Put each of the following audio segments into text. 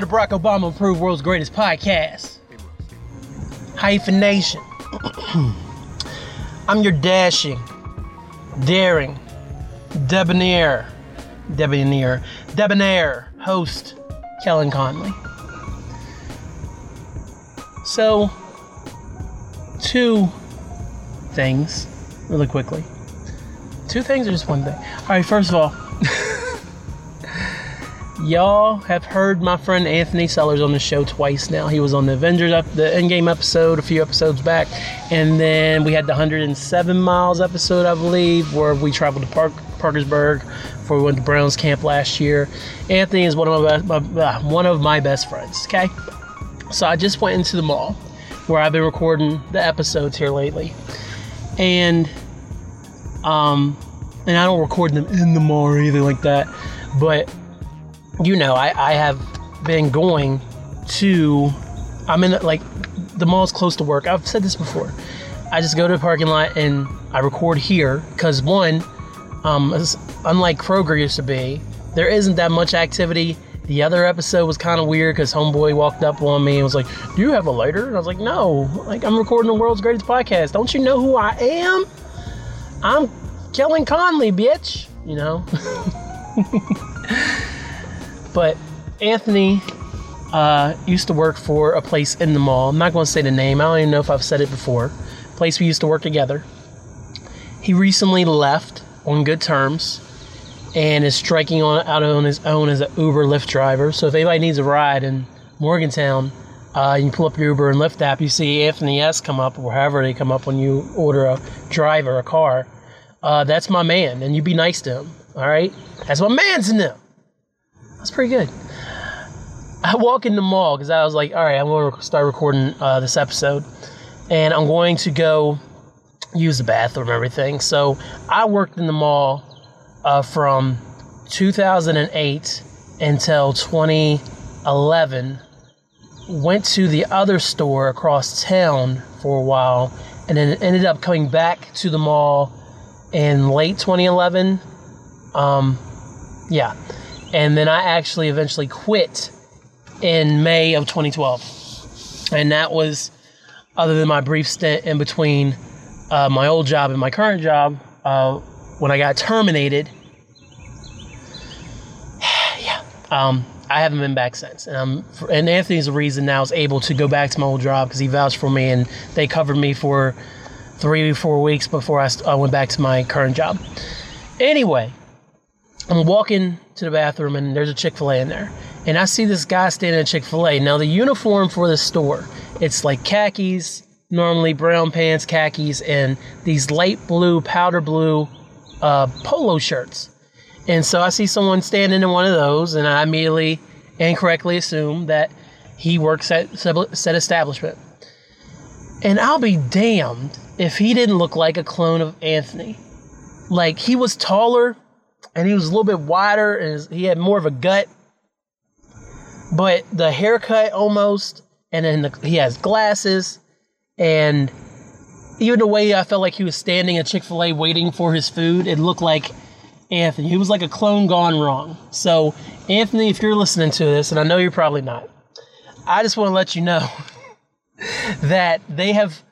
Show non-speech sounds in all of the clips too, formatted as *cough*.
To the Barack Obama approved world's greatest podcast. Hyphenation. I'm your dashing, daring, debonair, debonair, debonair host, Kellen Conley. So, two things, really quickly. Two things or just one thing? All right, first of all, y'all have heard my friend Anthony Sellers on the show twice now. He was on the Avengers, ep- the Endgame episode a few episodes back, and then we had the 107 miles episode, I believe, where we traveled to Park, Parkersburg before we went to Browns camp last year. Anthony is one of my, best, my uh, one of my best friends. Okay, so I just went into the mall where I've been recording the episodes here lately, and um, and I don't record them in the mall or anything like that, but you know, I, I have been going to, I'm in like, the mall's close to work. I've said this before. I just go to the parking lot and I record here because one, um, unlike Kroger used to be, there isn't that much activity. The other episode was kind of weird because homeboy walked up on me and was like, "Do you have a lighter?" And I was like, "No, like I'm recording the world's greatest podcast. Don't you know who I am? I'm Kellen Conley, bitch." You know. *laughs* but Anthony uh, used to work for a place in the mall. I'm not going to say the name. I don't even know if I've said it before. Place we used to work together. He recently left on good terms and is striking on out on his own as an Uber Lyft driver. So if anybody needs a ride in Morgantown, uh, you pull up your Uber and Lyft app. You see Anthony S come up, or however they come up when you order a driver a car. Uh, that's my man, and you be nice to him. All right, that's my man's in them. That's pretty good. I walk in the mall because I was like, all right, I'm going to start recording uh, this episode, and I'm going to go use the bathroom and everything. So I worked in the mall uh, from 2008 until 2011. Went to the other store across town for a while, and then ended up coming back to the mall in late 2011. Um, yeah, and then I actually eventually quit in May of 2012, and that was other than my brief stint in between uh, my old job and my current job uh, when I got terminated. *sighs* yeah, um, I haven't been back since, and um, and Anthony's the reason now is able to go back to my old job because he vouched for me and they covered me for three four weeks before I, st- I went back to my current job. Anyway, I'm walking to the bathroom and there's a Chick Fil A in there, and I see this guy standing at Chick Fil A. Now the uniform for the store, it's like khakis, normally brown pants, khakis, and these light blue, powder blue uh, polo shirts. And so I see someone standing in one of those, and I immediately and correctly assume that he works at said establishment. And I'll be damned if he didn't look like a clone of Anthony. Like he was taller, and he was a little bit wider, and he had more of a gut. But the haircut almost, and then the, he has glasses, and even the way I felt like he was standing at Chick Fil A waiting for his food, it looked like Anthony. He was like a clone gone wrong. So, Anthony, if you're listening to this, and I know you're probably not, I just want to let you know *laughs* that they have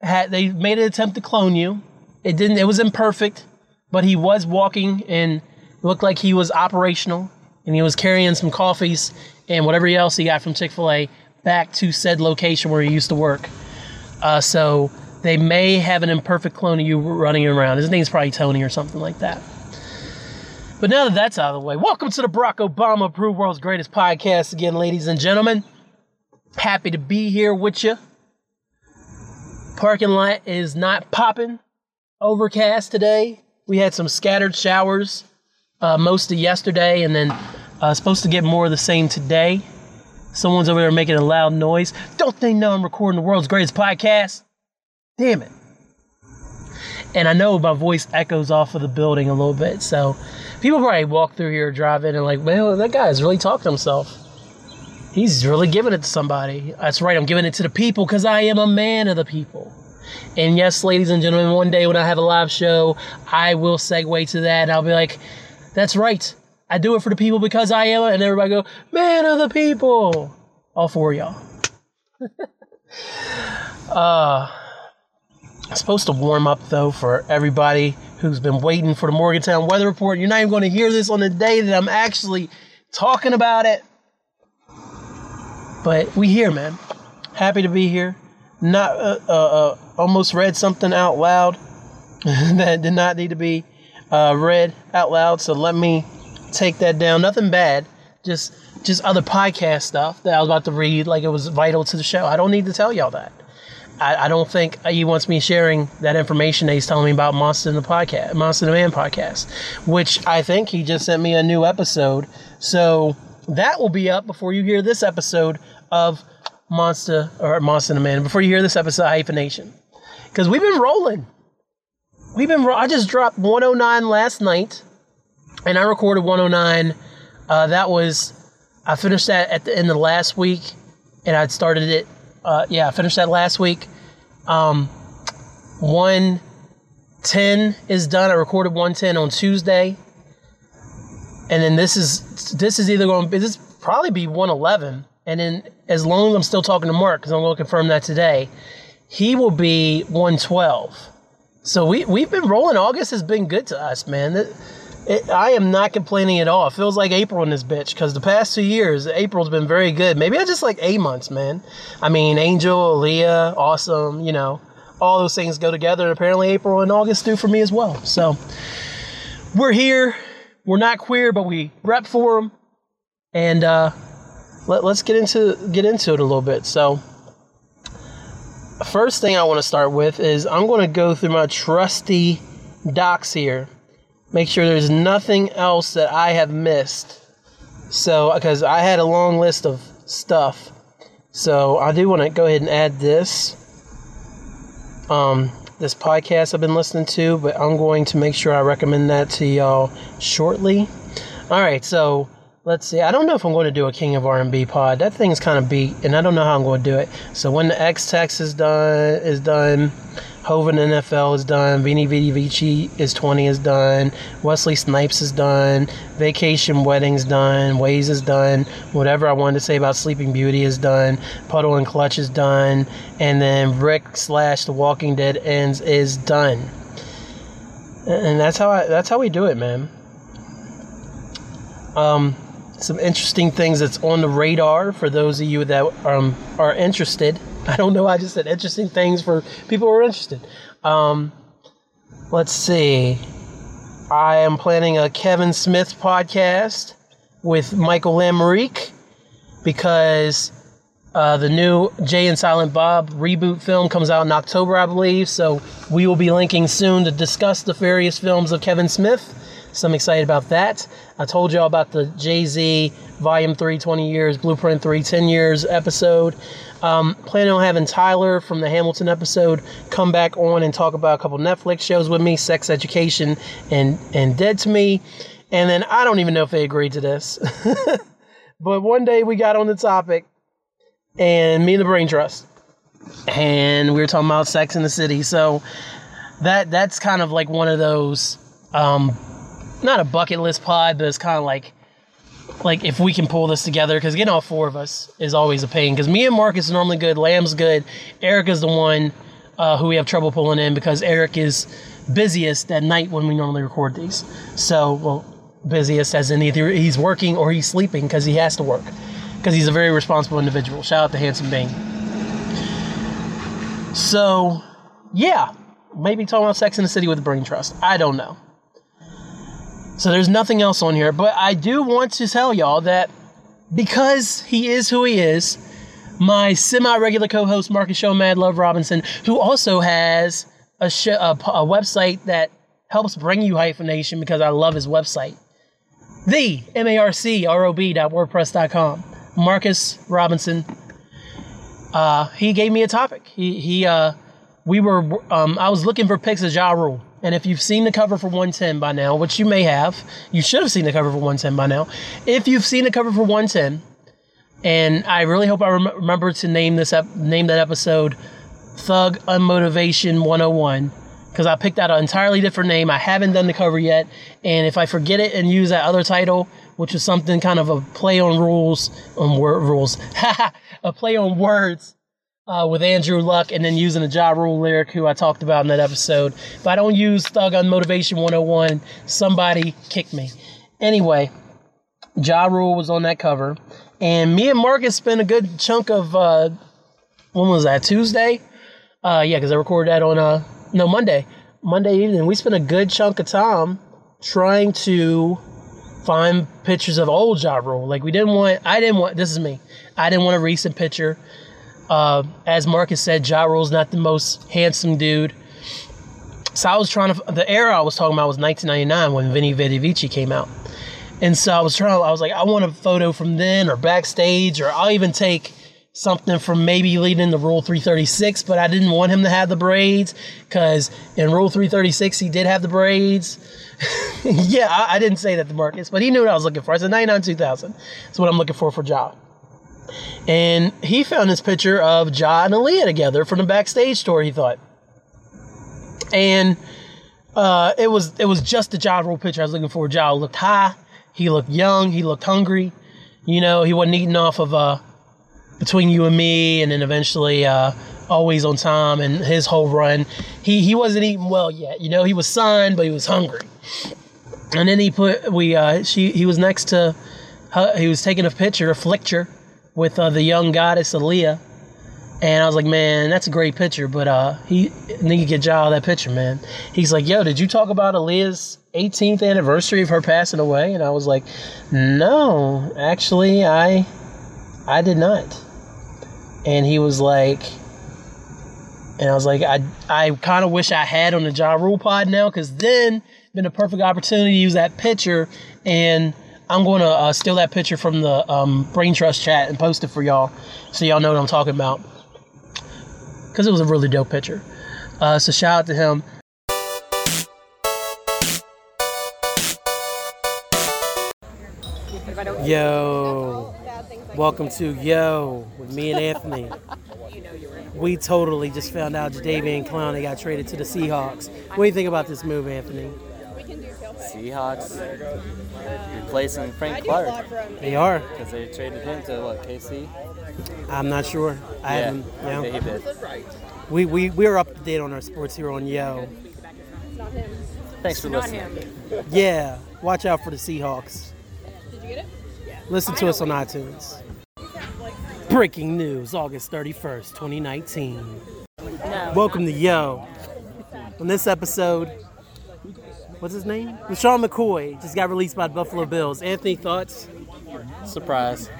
had they made an attempt to clone you. It didn't. It was imperfect, but he was walking and looked like he was operational, and he was carrying some coffees and whatever else he got from Chick Fil A back to said location where he used to work. Uh, so they may have an imperfect clone of you running around. His name's probably Tony or something like that. But now that that's out of the way, welcome to the Barack Obama approved world's greatest podcast again, ladies and gentlemen. Happy to be here with you. Parking lot is not popping. Overcast today. We had some scattered showers uh, most of yesterday, and then uh, supposed to get more of the same today. Someone's over there making a loud noise. Don't they know I'm recording the world's greatest podcast? Damn it. And I know my voice echoes off of the building a little bit, so people probably walk through here, drive in, and like, well, that guy's really talking to himself. He's really giving it to somebody. That's right, I'm giving it to the people because I am a man of the people. And yes, ladies and gentlemen, one day when I have a live show, I will segue to that. And I'll be like, that's right. I do it for the people because I am, and everybody go, man of the people. All four of y'all. *laughs* uh, supposed to warm up though for everybody who's been waiting for the Morgantown weather report. You're not even going to hear this on the day that I'm actually talking about it. But we here, man. Happy to be here. Not uh, uh, uh, almost read something out loud *laughs* that did not need to be uh, read out loud. So let me take that down. Nothing bad. Just just other podcast stuff that I was about to read, like it was vital to the show. I don't need to tell y'all that. I, I don't think he wants me sharing that information that he's telling me about Monster in the podcast, Monster in the Man podcast, which I think he just sent me a new episode. So that will be up before you hear this episode of Monster or Monster in the Man. Before you hear this episode of Hyphenation, because we've been rolling. We've been. Ro- I just dropped 109 last night, and I recorded 109. Uh, that was I finished that at the end of last week, and I'd started it uh, yeah, I finished that last week. Um, 110 is done. I recorded 110 on Tuesday. And then this is this is either going this probably be 111. And then as long as I'm still talking to Mark, because I'm going to confirm that today, he will be 112. So we we've been rolling. August has been good to us, man. It, it, I am not complaining at all. It feels like April in this bitch because the past two years, April's been very good. Maybe I just like A months, man. I mean, Angel, Leah, awesome. You know, all those things go together. And apparently, April and August do for me as well. So we're here. We're not queer, but we rep for them. And uh, let, let's get into get into it a little bit. So first thing I want to start with is I'm going to go through my trusty docs here make sure there's nothing else that I have missed. So, because I had a long list of stuff. So, I do want to go ahead and add this. Um, this podcast I've been listening to, but I'm going to make sure I recommend that to y'all shortly. All right, so let's see. I don't know if I'm going to do a King of R&B pod. That thing's kind of beat, and I don't know how I'm going to do it. So when the X Tex is done, is done, Hovind NFL is done. Venni Vetti Vecci is 20 is done. Wesley Snipes is done. Vacation Weddings done. Ways is done. Whatever I wanted to say about Sleeping Beauty is done. Puddle and Clutch is done. And then Rick slash The Walking Dead ends is done. And that's how I that's how we do it, man. Um, some interesting things that's on the radar for those of you that um, are interested. *laughs* I don't know. I just said interesting things for people who are interested. Um, let's see. I am planning a Kevin Smith podcast with Michael Lamarique because uh, the new Jay and Silent Bob reboot film comes out in October, I believe. So we will be linking soon to discuss the various films of Kevin Smith. So I'm excited about that. I told y'all about the Jay Z Volume 3 20 Years, Blueprint 3 10 Years episode. Um, planning on having Tyler from the Hamilton episode come back on and talk about a couple Netflix shows with me, Sex Education and, and Dead to Me. And then I don't even know if they agreed to this. *laughs* but one day we got on the topic and me and the Brain Trust. And we were talking about Sex in the City. So that that's kind of like one of those um, not a bucket list pod, but it's kind of like like if we can pull this together because getting all four of us is always a pain because me and marcus is normally good lamb's good eric is the one uh, who we have trouble pulling in because eric is busiest at night when we normally record these. So well busiest as in either he's working or he's sleeping because he has to work because he's a very responsible individual. Shout out to handsome bing. So yeah maybe talking about sex in the city with the brain trust. I don't know so there's nothing else on here, but I do want to tell y'all that because he is who he is, my semi-regular co-host Marcus Show Mad Love Robinson, who also has a, show, a, website that helps bring you hyphenation because I love his website. The M A R C R O B dot WordPress.com. Marcus Robinson. Uh, he gave me a topic. He he uh, we were um, I was looking for pics of Ja Rule. And if you've seen the cover for 110 by now, which you may have, you should have seen the cover for 110 by now. If you've seen the cover for 110, and I really hope I rem- remember to name this ep- name that episode Thug Unmotivation 101 because I picked out an entirely different name. I haven't done the cover yet, and if I forget it and use that other title, which is something kind of a play on rules, um, on word rules, *laughs* a play on words uh, with Andrew Luck, and then using a Ja Rule lyric who I talked about in that episode. If I don't use Thug on Motivation 101, somebody kick me. Anyway, Ja Rule was on that cover, and me and Marcus spent a good chunk of uh, when was that Tuesday? Uh, yeah, because I recorded that on uh no Monday, Monday evening. We spent a good chunk of time trying to find pictures of old Ja Rule. Like we didn't want, I didn't want. This is me. I didn't want a recent picture. Uh, as Marcus said, Ja Rule's not the most handsome dude. So I was trying to. The era I was talking about was 1999 when Venni Vetti Vecci came out. And so I was trying, I was like, I want a photo from then or backstage, or I'll even take something from maybe leading to Rule 336, but I didn't want him to have the braids because in Rule 336 he did have the braids. *laughs* yeah, I, I, didn't say that to Marcus, but he knew what I was looking for. I said 99 2000. That's what I'm looking for for Ja. And he found this picture of Ja and Aaliyah together from the backstage tour, he thought. And uh, it was it was just the Ja Rule picture I was looking for. Ja looked high, he looked young, he looked hungry. You know, he wasn't eating off of uh, between you and me, and then eventually uh, always on time and his whole run. He he wasn't eating well yet. You know, he was signed, but he was hungry. And then he put we uh, she he was next to he was taking a picture, a flicture with uh, the young goddess Aaliyah. And I was like, man, that's a great picture, but uh, he to get Ja that picture, man. He's like, yo, did you talk about Aaliyah's 18th anniversary of her passing away? And I was like, no, actually, I, I did not and he was like, and I was like, I I kind of wish I had on the Ja Rule pod now, because then been a perfect opportunity to use that picture, and I'm going to uh, steal that picture from the um, Brain Trust chat and post it for y'all, so y'all know what I'm talking about, because it was a really dope picture. Uh, so shout out to him. Yo. Welcome to Yo with me and Anthony. We totally just found out Jadeveon Clowney got traded to the Seahawks. What do you think about this move, Anthony? Seahawks replacing Frank Clark. They are. Because they traded him to what, KC? I'm not sure. I yeah, haven't. Yeah. he did. We, we, we're up to date on our sports here on Yo. Thanks for listening. Yeah. Watch out for the Seahawks. Did you get it? Listen to us on iTunes. Breaking news, August 31st, 2019. No. Welcome to Yo. On this episode, what's his name? LeSean McCoy just got released by the Buffalo Bills. Anthony, thoughts? Surprise.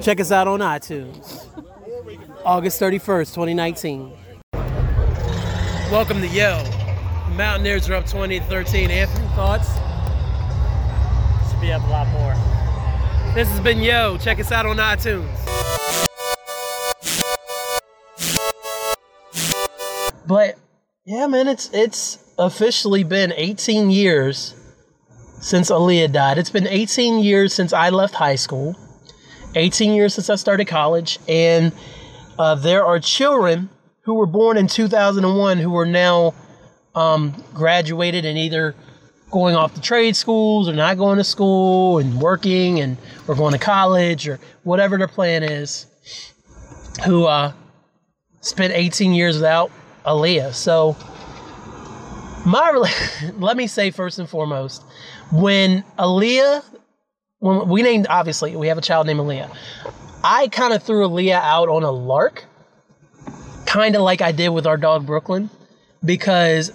Check us out on iTunes. August 31st, 2019. Welcome to Yo. The Mountaineers are up 20 13. Anthony, thoughts? Should be up a lot more. This has been Yo. Check us out on iTunes. But yeah, man, it's it's officially been 18 years since Aaliyah died. It's been 18 years since I left high school. 18 years since I started college, and uh, there are children who were born in 2001 who are now um, graduated and either going off to trade schools or not going to school and working and or going to college or whatever their plan is who uh, spent 18 years without Aaliyah. So my *laughs* let me say first and foremost, when Aaliyah, when we named obviously we have a child named Aaliyah, I kind of threw Aaliyah out on a lark, kind of like I did with our dog Brooklyn, because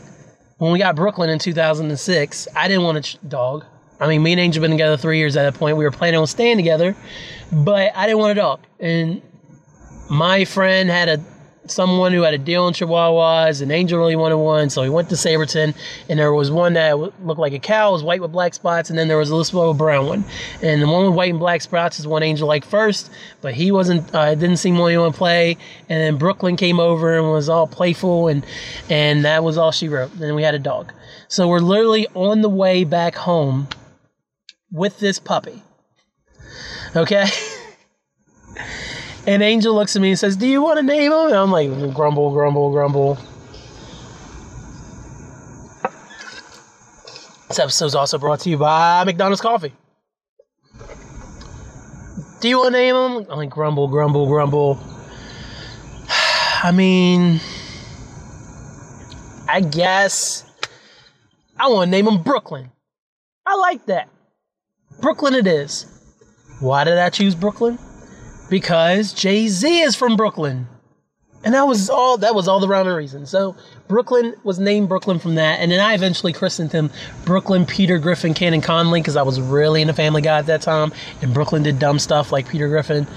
when we got Brooklyn in 2006, I didn't want a dog. I mean, me and Angel been together three years at that point. We were planning on staying together, but I didn't want a dog. And my friend had a someone who had a deal in Chihuahuas, and Angel really wanted one, so he went to Sabraton, and there was one that looked like a cow, was white with black spots, and then there was a little brown one. And the one with white and black spots is one Angel liked first, but he wasn't, uh, didn't seem to want to play. And then Brooklyn came over and was all playful, and and that was all she wrote. Then we had a dog. So we're literally on the way back home with this puppy. Okay. *laughs* And Angel looks at me and says, Do you want to name him? And I'm like, grumble, grumble, grumble. This episode is also brought to you by McDonald's Coffee. Do you want to name him? I'm like, grumble, grumble, grumble. *sighs* I mean, I guess I want to name him Brooklyn. I like that. Brooklyn it is. Why did I choose Brooklyn? Because Jay Z is from Brooklyn. And that was all that was all the round reason. So Brooklyn was named Brooklyn from that, and then I eventually christened him Brooklyn Peter Griffin Cannon Conley because I was really into Family Guy at that time, and Brooklyn did dumb stuff like Peter Griffin.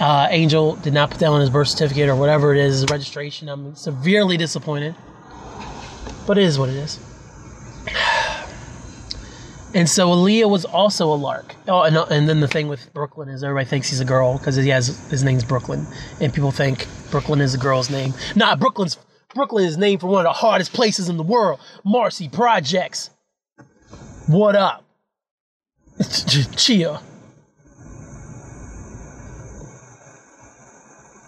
Uh, Angel did not put that on his birth certificate or whatever it is, registration. I'm severely disappointed, but it is what it is. And so Aaliyah was also a lark. Oh, and, and then the thing with Brooklyn is everybody thinks he's a girl because he has his name's Brooklyn, and people think Brooklyn is a girl's name. Nah, Brooklyn's Brooklyn is named for one of the hardest places in the world, Marcy Projects. What up? *laughs* Chia.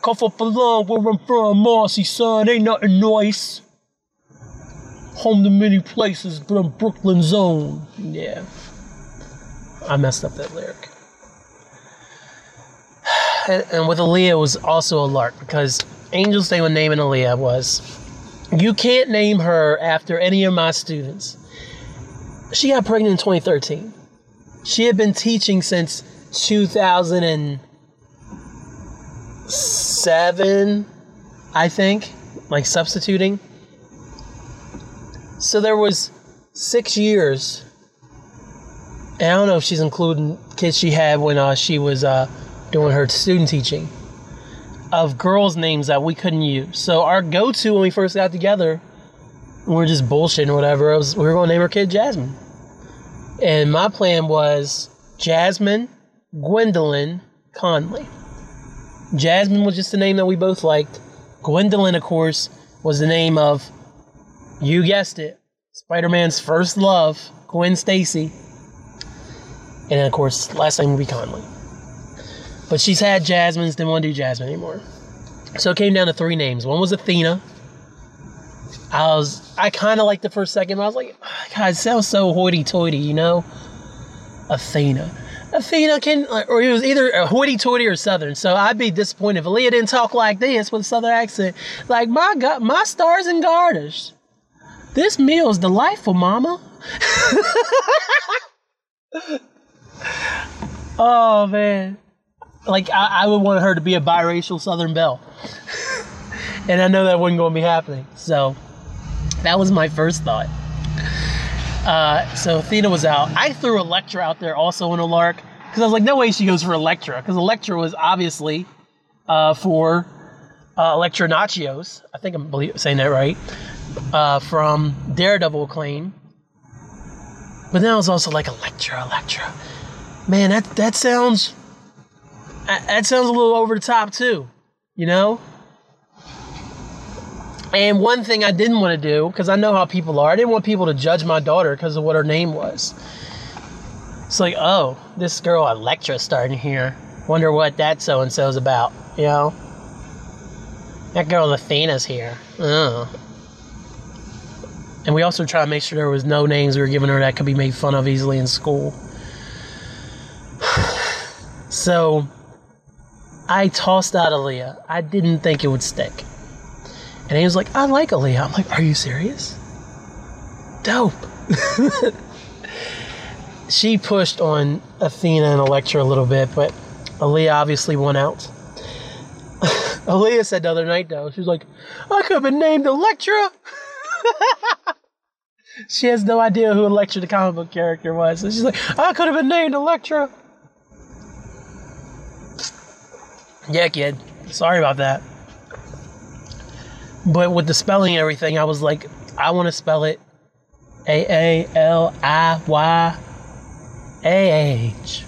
Cough up along where I'm from, Marcy, son. Ain't nothing nice. Home to many places, but I'm Brooklyn's own. Yeah. I messed up that lyric. And, and with Aaliyah, was also a lark because Angel's thing with naming Aaliyah was you can't name her after any of my students. She got pregnant in 2013. She had been teaching since 2007, I think, like substituting. So there was six years. And I don't know if she's including kids she had when uh, she was uh, doing her student teaching of girls' names that we couldn't use. So our go-to when we first got together, we were just bullshitting or whatever. Was, we were going to name our kid Jasmine, and my plan was Jasmine Gwendolyn Conley. Jasmine was just the name that we both liked. Gwendolyn, of course, was the name of, you guessed it, Spider-Man's first love, Gwen Stacy. And then, of course, last name would be Conley. But she's had Jasmine's, didn't want to do Jasmine anymore. So it came down to three names. One was Athena. I was, I kind of liked the first second, I was like, oh, God, it sounds so hoity-toity, you know? Athena. Athena can, or it was either a hoity-toity or Southern. So I'd be disappointed if Aaliyah didn't talk like this with a Southern accent. Like, my God, my stars and garters. This meal's delightful, Mama. *laughs* oh man, like I, I would want her to be a biracial Southern belle, *laughs* and I know that wasn't going to be happening. So that was my first thought. Uh, so Athena was out. I threw Electra out there also in a lark because I was like, no way she goes for Electra because Electra was obviously uh, for uh, Elektra Natchios. I think I'm saying that right. Uh, from Daredevil claim. But then I was also like Electra, Electra. Man, that that sounds that sounds a little over the top too, you know. And one thing I didn't want to do because I know how people are, I didn't want people to judge my daughter because of what her name was. It's like, oh, this girl Electra starting here. Wonder what that so and so's about, you know. That girl Athena's here. Oh. And we also try to make sure there was no names we were giving her that could be made fun of easily in school. *sighs* so I tossed out Aaliyah. I didn't think it would stick. And he was like, I like Aaliyah. I'm like, are you serious? Dope. *laughs* she pushed on Athena and Electra a little bit, but Aaliyah obviously won out. *laughs* Aaliyah said the other night, though, she was like, I could have been named Electra. *laughs* *laughs* she has no idea who Electra, the comic book character, was. So she's like, I could have been named Electra. Yeah, kid. Sorry about that. But with the spelling and everything, I was like, I want to spell it A A L I Y A H.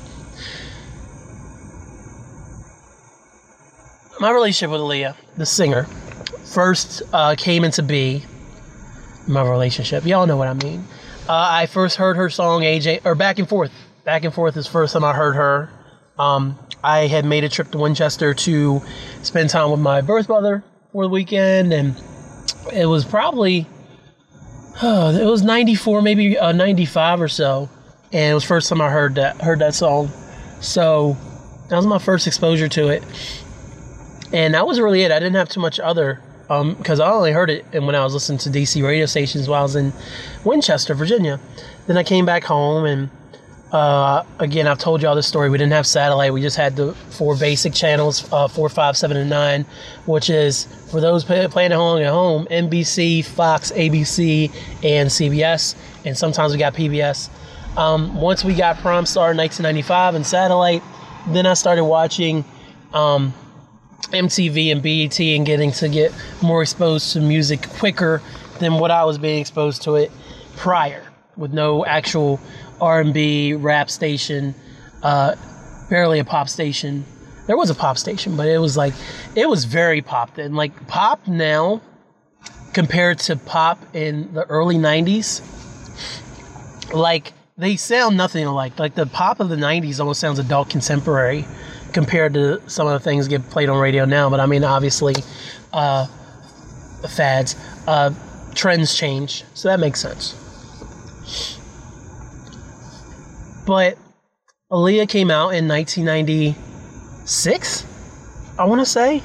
My relationship with Aaliyah, the singer, first uh, came into be my relationship. Y'all know what I mean. Uh, I first heard her song AJ or Back and Forth. Back and Forth is first time I heard her. Um, I had made a trip to Winchester to spend time with my birth mother for the weekend, and it was probably uh, *sighs* it was 94, maybe uh, 95 or so. And it was first time I heard that heard that song. So that was my first exposure to it. And that was really it. I didn't have too much other because I only heard it when I was listening to DC radio stations while I was in Winchester, Virginia. Then I came back home and uh, again, I've told y'all this story. We didn't have satellite. We just had the four basic channels, uh, four, five, seven, and nine, which is for those play, playing along at home: NBC, Fox, ABC, and CBS. And sometimes we got PBS. Um, once we got Prime Star in 1995 and satellite, then I started watching um, MTV and BET and getting to get more exposed to music quicker than what I was being exposed to it prior, with no actual R&B rap station, uh, barely a pop station. There was a pop station, but it was like it was very pop then. Like pop now, compared to pop in the early '90s, like they sound nothing alike. Like the pop of the '90s almost sounds adult contemporary compared to some of the things get played on radio now. But I mean, obviously, uh, fads, uh, trends change, so that makes sense. But Aaliyah came out in 1996, I want to say.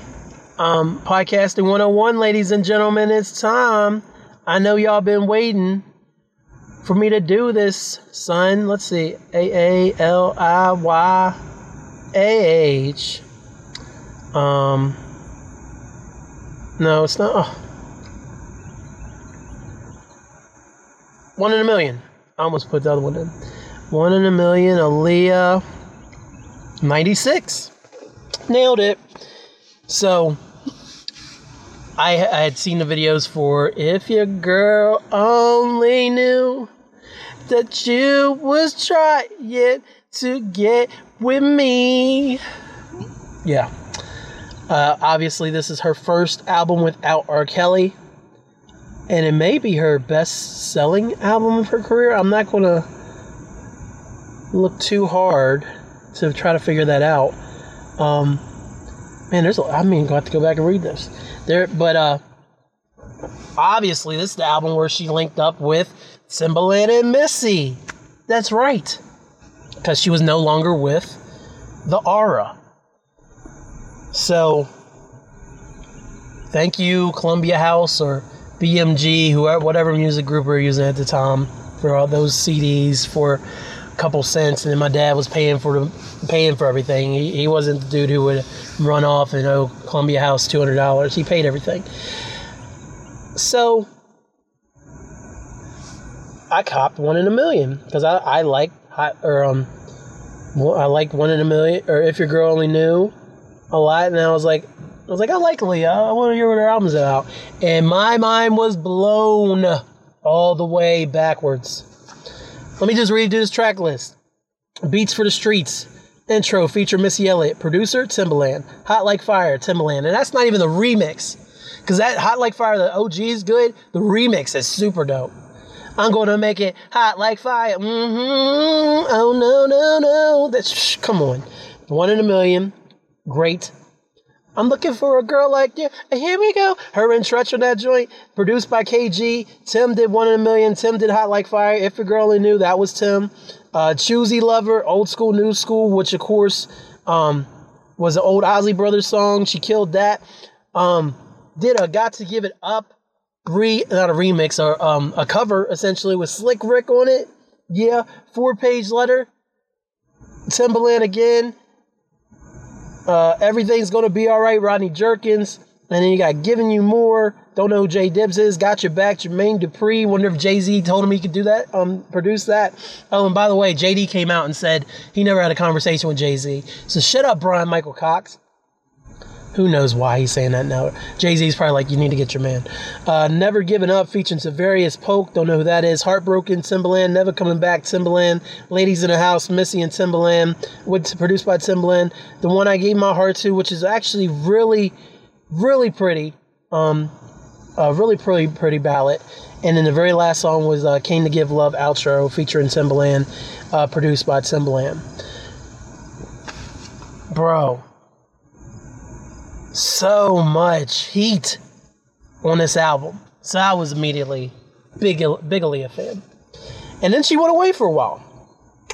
Um, Podcasting 101, ladies and gentlemen, it's time. I know y'all been waiting for me to do this, son. Let's see. A A L I Y A H. Um, no, it's not. Oh. One in a million. I almost put the other one in. One in a million, Aaliyah. 96. Nailed it. So, I, I had seen the videos for If Your Girl Only Knew That You Was Trying to Get With Me. Yeah. Uh, obviously, this is her first album without R. Kelly. And it may be her best selling album of her career. I'm not going to look too hard to try to figure that out. Um, man, there's a, I mean, going to have to go back and read this. There, but uh, obviously, this is the album where she linked up with Timbaland and Missy. That's right, because she was no longer with the Aura. So, thank you, Columbia House or BMG, whoever, whatever music group we are using at the time, for all those CDs for a couple cents, and then my dad was paying for the, paying for everything. He, he wasn't the dude who would run off and owe Columbia House two hundred dollars. He paid everything. So I copped one in a million because I, I like hot or um I like one in a million or if your girl only knew a lot, and I was like. I was like, I like Leah. I want to hear what her album's about. And my mind was blown all the way backwards. Let me just read this track list. Beats for the Streets. Intro feature Missy Elliott. Producer Timbaland. Hot Like Fire Timbaland. And that's not even the remix. Because that Hot Like Fire, the OG is good. The remix is super dope. I'm gonna make it hot like fire. Mm-hmm. Oh no, no, no. That's shh, come on. One in a million. Great. I'm looking for a girl like you. And Here we go. Her and Treach on that joint. Produced by KG. Tim did one in a million. Tim did Hot Like Fire. If a girl knew, that was Tim. Uh, Choosy Lover, Old School, New School, which of course um, was an old Isley Brothers song. She killed that. Um, did a Got to Give It Up re not a remix or um, a cover essentially with Slick Rick on it. Yeah, four page letter. Timbaland again. Uh, everything's gonna be all right. Rodney Jerkins, and then you got giving you more. Don't know who Jay Dibbs is. Got your back. Jermaine Dupri. Wonder if Jay Z told him he could do that. Um, produce that. Oh, and by the way, JD came out and said he never had a conversation with Jay Z. So shut up, Bryan-Michael Cox. Who knows why he's saying that now? Jay Z's probably like, you need to get your man. Uh, Never Giving Up featuring Severius Poke. Don't know who that is. Heartbroken Timbaland. Never Coming Back Timbaland. Ladies in the House. Missy and Timbaland. With, produced by Timbaland. The one I gave my heart to, which is actually really, really pretty. Um, a really pretty, pretty ballad. And then the very last song was uh, Came to Give Love outro featuring Timbaland. Uh, produced by Timbaland. Bro so much heat on this album. So I was immediately big big Aaliyah fan. And then she went away for a while.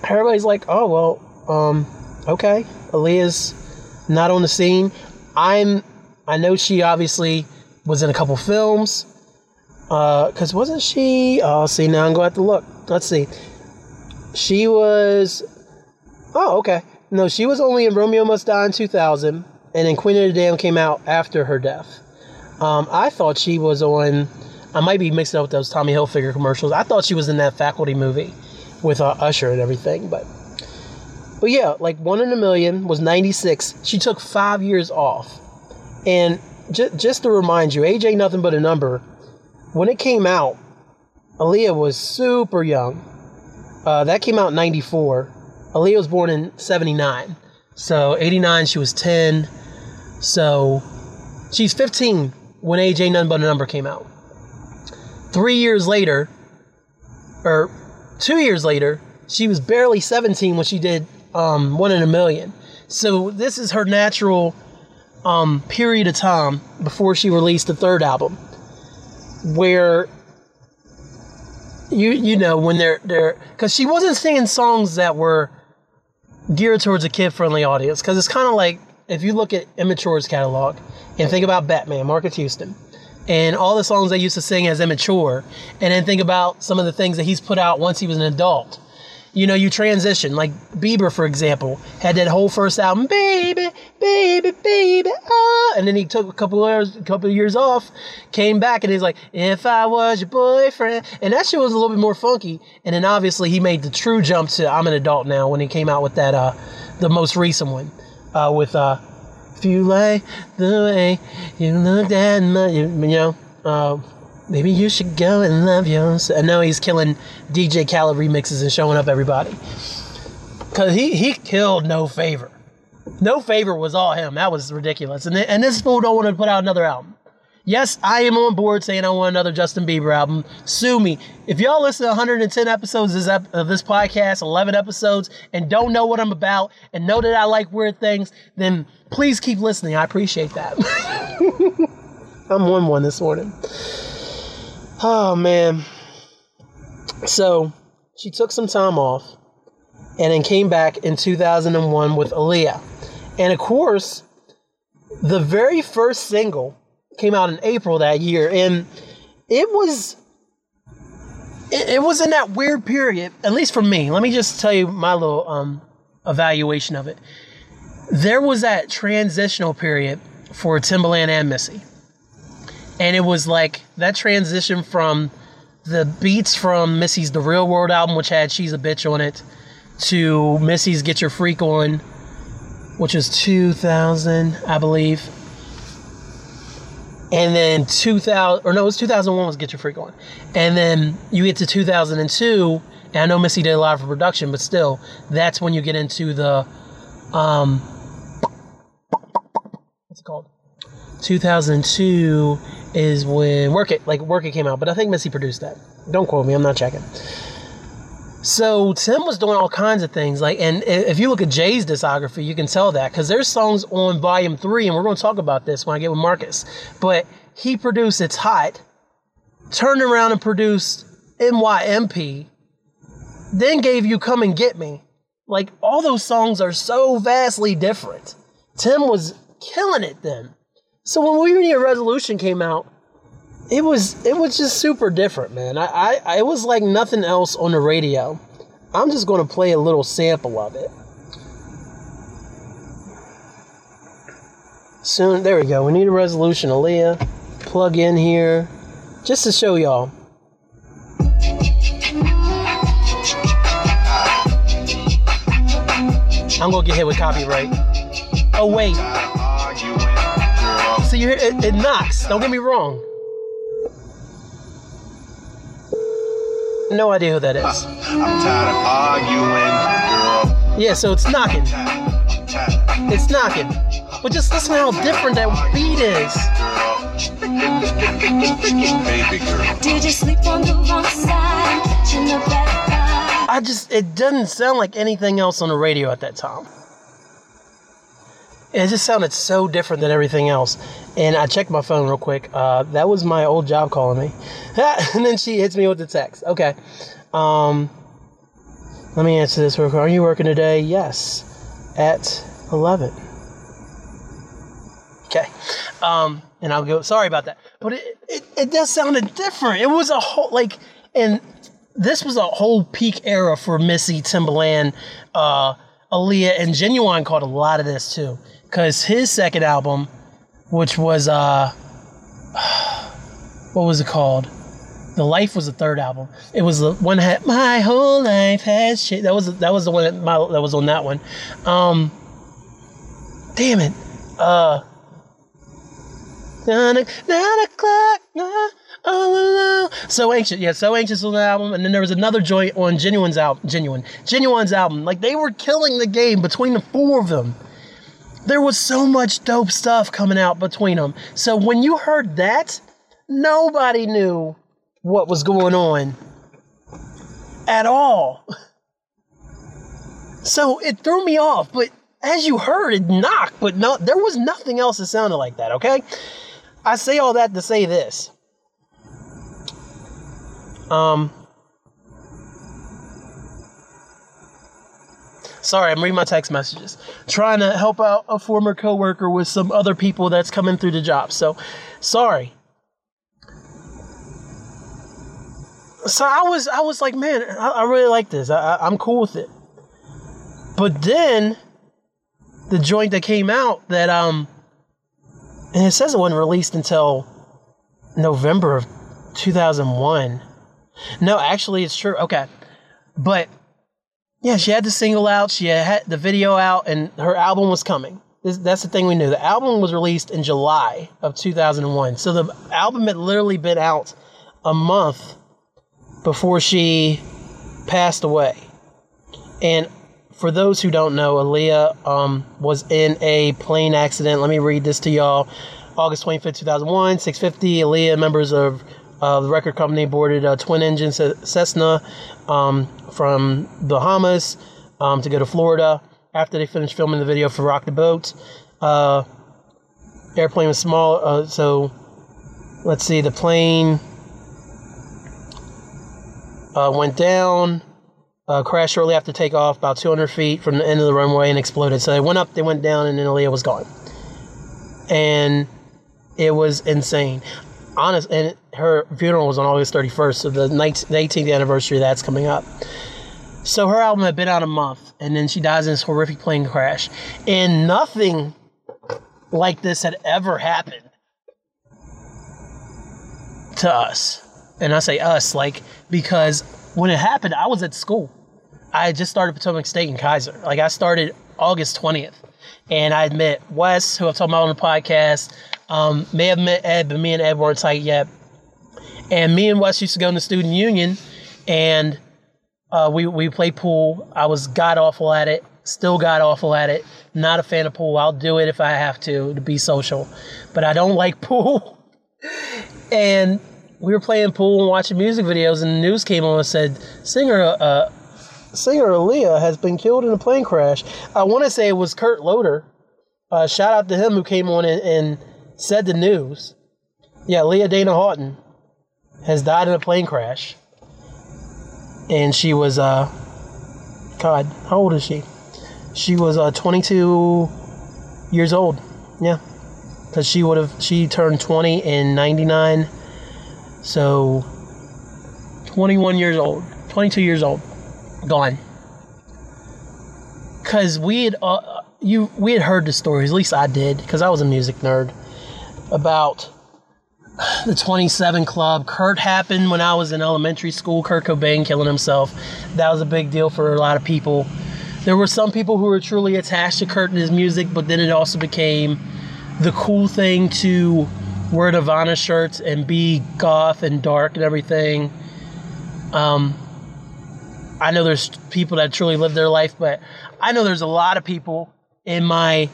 Everybody's like, oh well, um, okay, Aaliyah's not on the scene. I'm I know she obviously was in a couple films. Uh, cause wasn't she? Oh, see now I'm going to have to look. Let's see. She was. Oh, okay. No, she was only in Romeo Must Die in 2000, and then Queen of the Damned came out after her death. Um, I thought she was on. I might be mixing up with those Tommy Hilfiger commercials. I thought she was in that Faculty movie with uh, Usher and everything, but but yeah, like One in a Million was 96. She took five years off. And j- just to remind you, AJ nothing but a number. When it came out, Aaliyah was super young. Uh, that came out in 94. Aaliyah was born in 79. So 89, she was 10. So she's 15 when AJ Nothing But a Number came out. Three years later, or two years later, she was barely 17 when she did um, One in a Million. So this is her natural um, period of time before she released the third album, where you you know when they're they're because she wasn't singing songs that were geared towards a kid friendly audience because it's kind of like if you look at Immature's catalog and think about Batman, Marques Houston, and all the songs they used to sing as immature, and then think about some of the things that he's put out once he was an adult you know, you transition. Like Bieber, for example, had that whole first album, baby, baby, baby, ah, and then he took a couple of years, a couple of years off, came back, and he's like, if I was your boyfriend, and that shit was a little bit more funky. And then obviously he made the true jump to I'm an adult now when he came out with that, uh, the most recent one, uh, with uh, if you like the way you look at my, you, know. Uh, Maybe you should go and love yourself. I know he's killing DJ Khaled remixes and showing up everybody. Cause he he killed No Favor. No Favor was all him. That was ridiculous. And and this fool don't want to put out another album. Yes, I am on board saying I want another Justin Bieber album. Sue me. If y'all listen to 110 episodes of this podcast, 11 episodes, and don't know what I'm about and know that I like weird things, then please keep listening. I appreciate that. *laughs* I'm on one this morning. Oh man. So she took some time off and then came back in 2001 with Aaliyah. And of course, the very first single came out in April that year and it was it, it was in that weird period, at least for me. Let me just tell you my little um evaluation of it. There was that transitional period for Timbaland and Missy and it was like that transition from the beats from Missy's The Real World album, which had She's a Bitch on it, to Missy's Get Your Freak On, which was 2000, I believe. And then 2000, or no, it was 2001 was Get Your Freak On. And then you get to 2002, and I know Missy did a lot of production, but still, that's when you get into the, um, what's it called? 2002 is when Work It, like Work It came out, but I think Missy produced that. Don't quote me, I'm not checking. So Tim was doing all kinds of things, like, and if you look at Jay's discography, you can tell that because there's songs on Volume Three, and we're going to talk about this when I get with Marcus. But he produced "It's Hot," turned around and produced NYMP, then gave you "Come and Get Me." Like all those songs are so vastly different. Tim was killing it then. So when We Need a Resolution came out, it was it was just super different, man. I, I, it was like nothing else on the radio. I'm just gonna play a little sample of it. Soon, there we go. We need a resolution, Aaliyah. Plug in here, just to show y'all. I'm gonna get hit with copyright. Oh wait. So you it, it knocks. Don't get me wrong. No idea who that is. I'm tired of arguing, girl. Yeah, so it's knocking. It's knocking. But just listen how different that beat is. Baby girl. Did you sleep on the wrong side? Uh, I just, it doesn't sound like anything else on the radio at that time And it just sounded so different than everything else. And I checked my phone real quick. Uh, that was my old job calling me. *laughs* and then she hits me with the text. Okay. Um, let me answer this real quick. Are you working today? Yes. At 11. Okay. Um, and I'll go, sorry about that. But it, it, it just sounded different. It was a whole, like, and this was a whole peak era for Missy, Timbaland, uh, Aaliyah, and Ginuwine caught a lot of this too. Because his second album, which was, uh, *sighs* what was it called? The Life was the third album. It was the one that My Whole Life Has. That was that was the one that, my, that was on that one. Um, damn it. Uh, nine, nine o'clock. Nine, all alone. So anxious, yeah, so anxious on the album, and then there was another joint on Ginuwine's album, Genuine, Ginuwine's album. Like they were killing the game between the four of them. There was so much dope stuff coming out between them. So when you heard that, nobody knew what was going on at all. So it threw me off, but as you heard, it knocked, but no, there was nothing else that sounded like that, okay? I say all that to say this. Um, sorry, I'm reading my text messages. Trying to help out a former coworker with some other people that's coming through the job. So, sorry. So I was, I was like, man, I, I really like this. I, I, I'm cool with it. But then, the joint that came out that um, and it says it wasn't released until November of 2001. No, actually, it's true. Okay. But yeah, she had the single out, she had the video out, and her album was coming. This, that's the thing we knew. The album was released in July of 2001. So the album had literally been out a month before she passed away. And for those who don't know, Aaliyah um, was in a plane accident. Let me read this to y'all. August 25th, 2001, 650. Aaliyah, members of uh, the record company, boarded a twin engine Cessna um, from Bahamas um, to go to Florida after they finished filming the video for Rock the Boat. Uh, airplane was small, uh, so let's see, the plane uh, went down. Uh, crashed shortly after takeoff, about 200 feet from the end of the runway, and exploded. So they went up, they went down, and then Aaliyah was gone. And it was insane. Honest, and her funeral was on August 31st, so the, 19, the 18th anniversary that's coming up. So her album had been out a month, and then she dies in this horrific plane crash, and nothing like this had ever happened to us. And I say us, like because when it happened, I was at school. I had just started Potomac State and Kaiser. Like I started August 20th. And I met Wes, who I've talked about on the podcast. Um, may have met Ed, but me and Ed weren't tight yet. And me and Wes used to go in the student union, and uh, we we play pool. I was god awful at it, still god awful at it. Not a fan of pool. I'll do it if I have to to be social, but I don't *laughs* like pool. and we were playing pool and watching music videos, and the news came on and said singer uh, singer Aaliyah has been killed in a plane crash. I want to say it was Kurt Loder. Uh, shout out to him who came on and, and said the news. Yeah, Leah Dana Haughton has died in a plane crash. And she was, uh, God, how old is she? She was uh, 22 years old. Yeah. Because she would have, she turned 20 in 99. So, 21 years old, 22 years old gone because we had uh, you we had heard the stories at least i did because i was a music nerd about the 27 club. Kurt happened when i was in elementary school. Kurt cobain killing himself. That was a big deal for a lot of people. There were some people who were truly attached to kurt and his music but then it also became the cool thing to wear nirvana shirts and be goth and dark and everything. Um, I know there's people that truly live their life, but I know there's a lot of people in my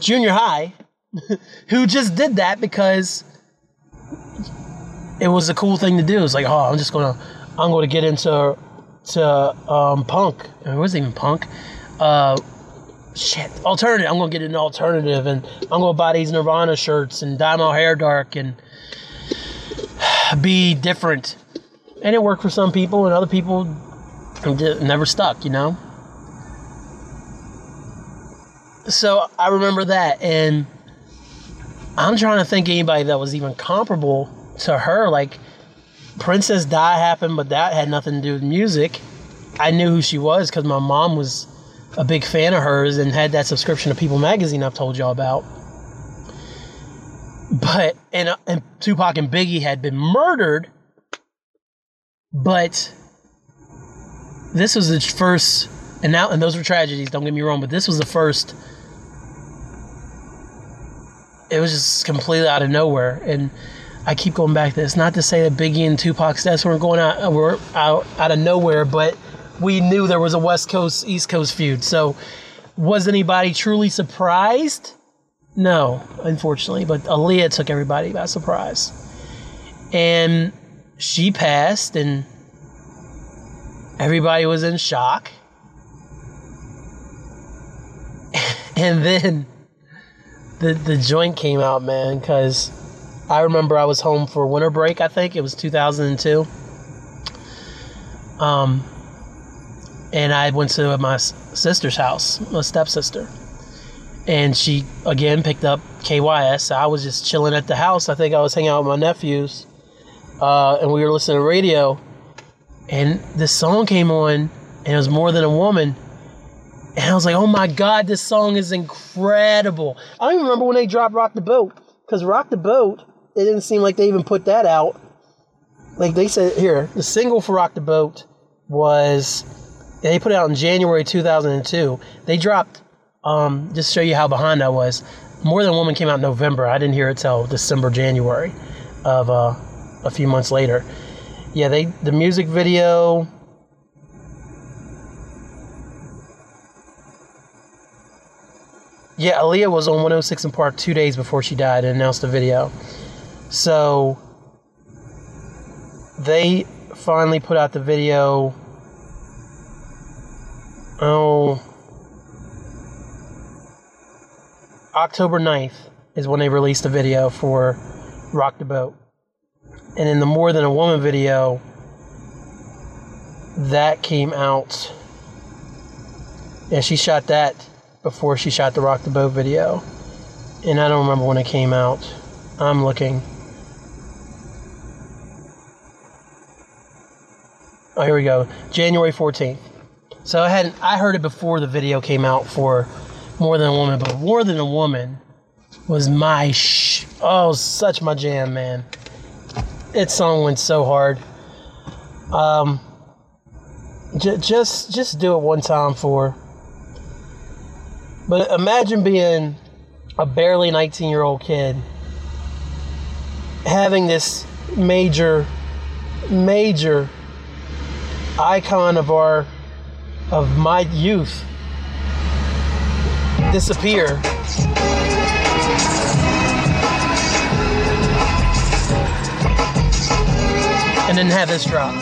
junior high *laughs* who just did that because it was a cool thing to do. It's like, oh, I'm just gonna, I'm gonna get into to um, punk. It wasn't even punk. Uh, shit, alternative. I'm gonna get an alternative, and I'm gonna buy these Nirvana shirts and dye my hair dark and *sighs* be different. And it worked for some people, and other people never stuck. You know. So I remember that, and I'm trying to think anybody that was even comparable to her. Like Princess Di happened, but that had nothing to do with music. I knew who she was because my mom was a big fan of hers and had that subscription to People Magazine I've told y'all about. But and, uh, and Tupac and Biggie had been murdered, but this was the first, and now and those were tragedies. Don't get me wrong, but this was the first it was just completely out of nowhere. And I keep going back to this. Not to say that Biggie and Tupac's deaths weren't going out were out out of nowhere, but we knew there was a West Coast East Coast feud. So was anybody truly surprised? No, unfortunately. But Aaliyah took everybody by surprise. And she passed and everybody was in shock. *laughs* and then the the joint came out, man, because I remember I was home for winter break. I think it was 2002. Um, and I went to my sister's house, my stepsister, and she again picked up KYS. I was just chilling at the house. I think I was hanging out with my nephews, uh, and we were listening to radio, and this song came on, and it was more than a woman and I was like, oh my God, this song is incredible. I remember when they dropped Rock the Boat. Because Rock the Boat, it didn't seem like they even put that out. Like they said, here, the single for Rock the Boat was, they put it out in January 2002. They dropped, um, just to show you how behind I was, More Than Woman came out in November. I didn't hear it till December, January of uh, a few months later. Yeah, they the music video Yeah, Aaliyah was on 106 & Park two days before she died and announced the video. So they finally put out the video. Oh, October 9th is when they released the video for Rock the Boat. And in the More Than a Woman video, that came out. Yeah, she shot that before she shot the Rock the Boat video. And I don't remember when it came out. I'm looking. Oh, here we go. January 14th. So I hadn't I heard it before the video came out for More Than a Woman, but More Than a Woman was my sh- oh, such my jam, man. That song went so hard. Um j- just just do it one time for but imagine being a barely 19 year old kid having this major, major icon of our, of my youth disappear. And then have this drop.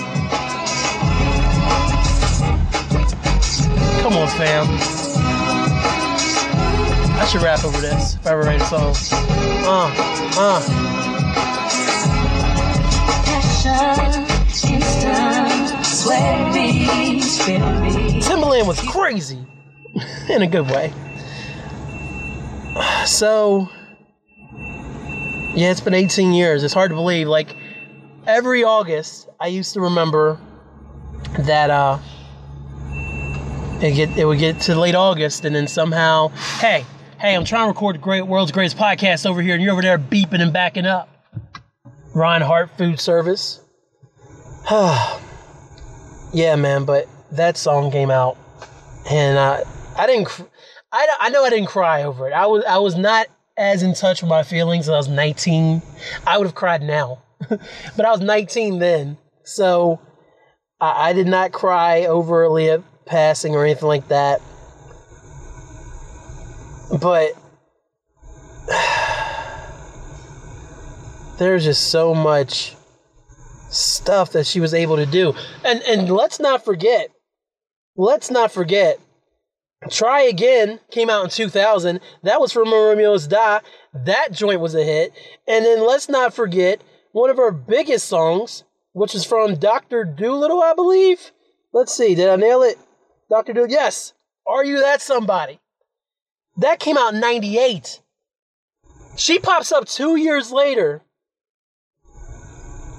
Come on, fam. I should rap over this if I ever write a song. Uh, uh. Timbaland was crazy *laughs* in a good way. *sighs* So, yeah, it's been 18 years. It's hard to believe. Like, every August, I used to remember that, uh, it get it would get to late August, and then somehow, hey, Hey, I'm trying to record the great world's greatest podcast over here, and you're over there beeping and backing up. Ron Hart Food Service. *sighs* yeah, man, but that song came out, and I, I didn't, I, I know I didn't cry over it. I was, I was not as in touch with my feelings I was 19. I would have cried now, *laughs* but I was 19 then, so I, I did not cry over Aaliyah passing or anything like that. But *sighs* there's just so much stuff that she was able to do. And and let's not forget, let's not forget Try Again came out in 2000. That was from Romeo's Die. That joint was a hit. And then let's not forget one of our biggest songs, which is from Dr. Dolittle, I believe. Let's see, did I nail it? Dr. Dolittle, yes. Are You That Somebody? That came out in 98. She pops up two years later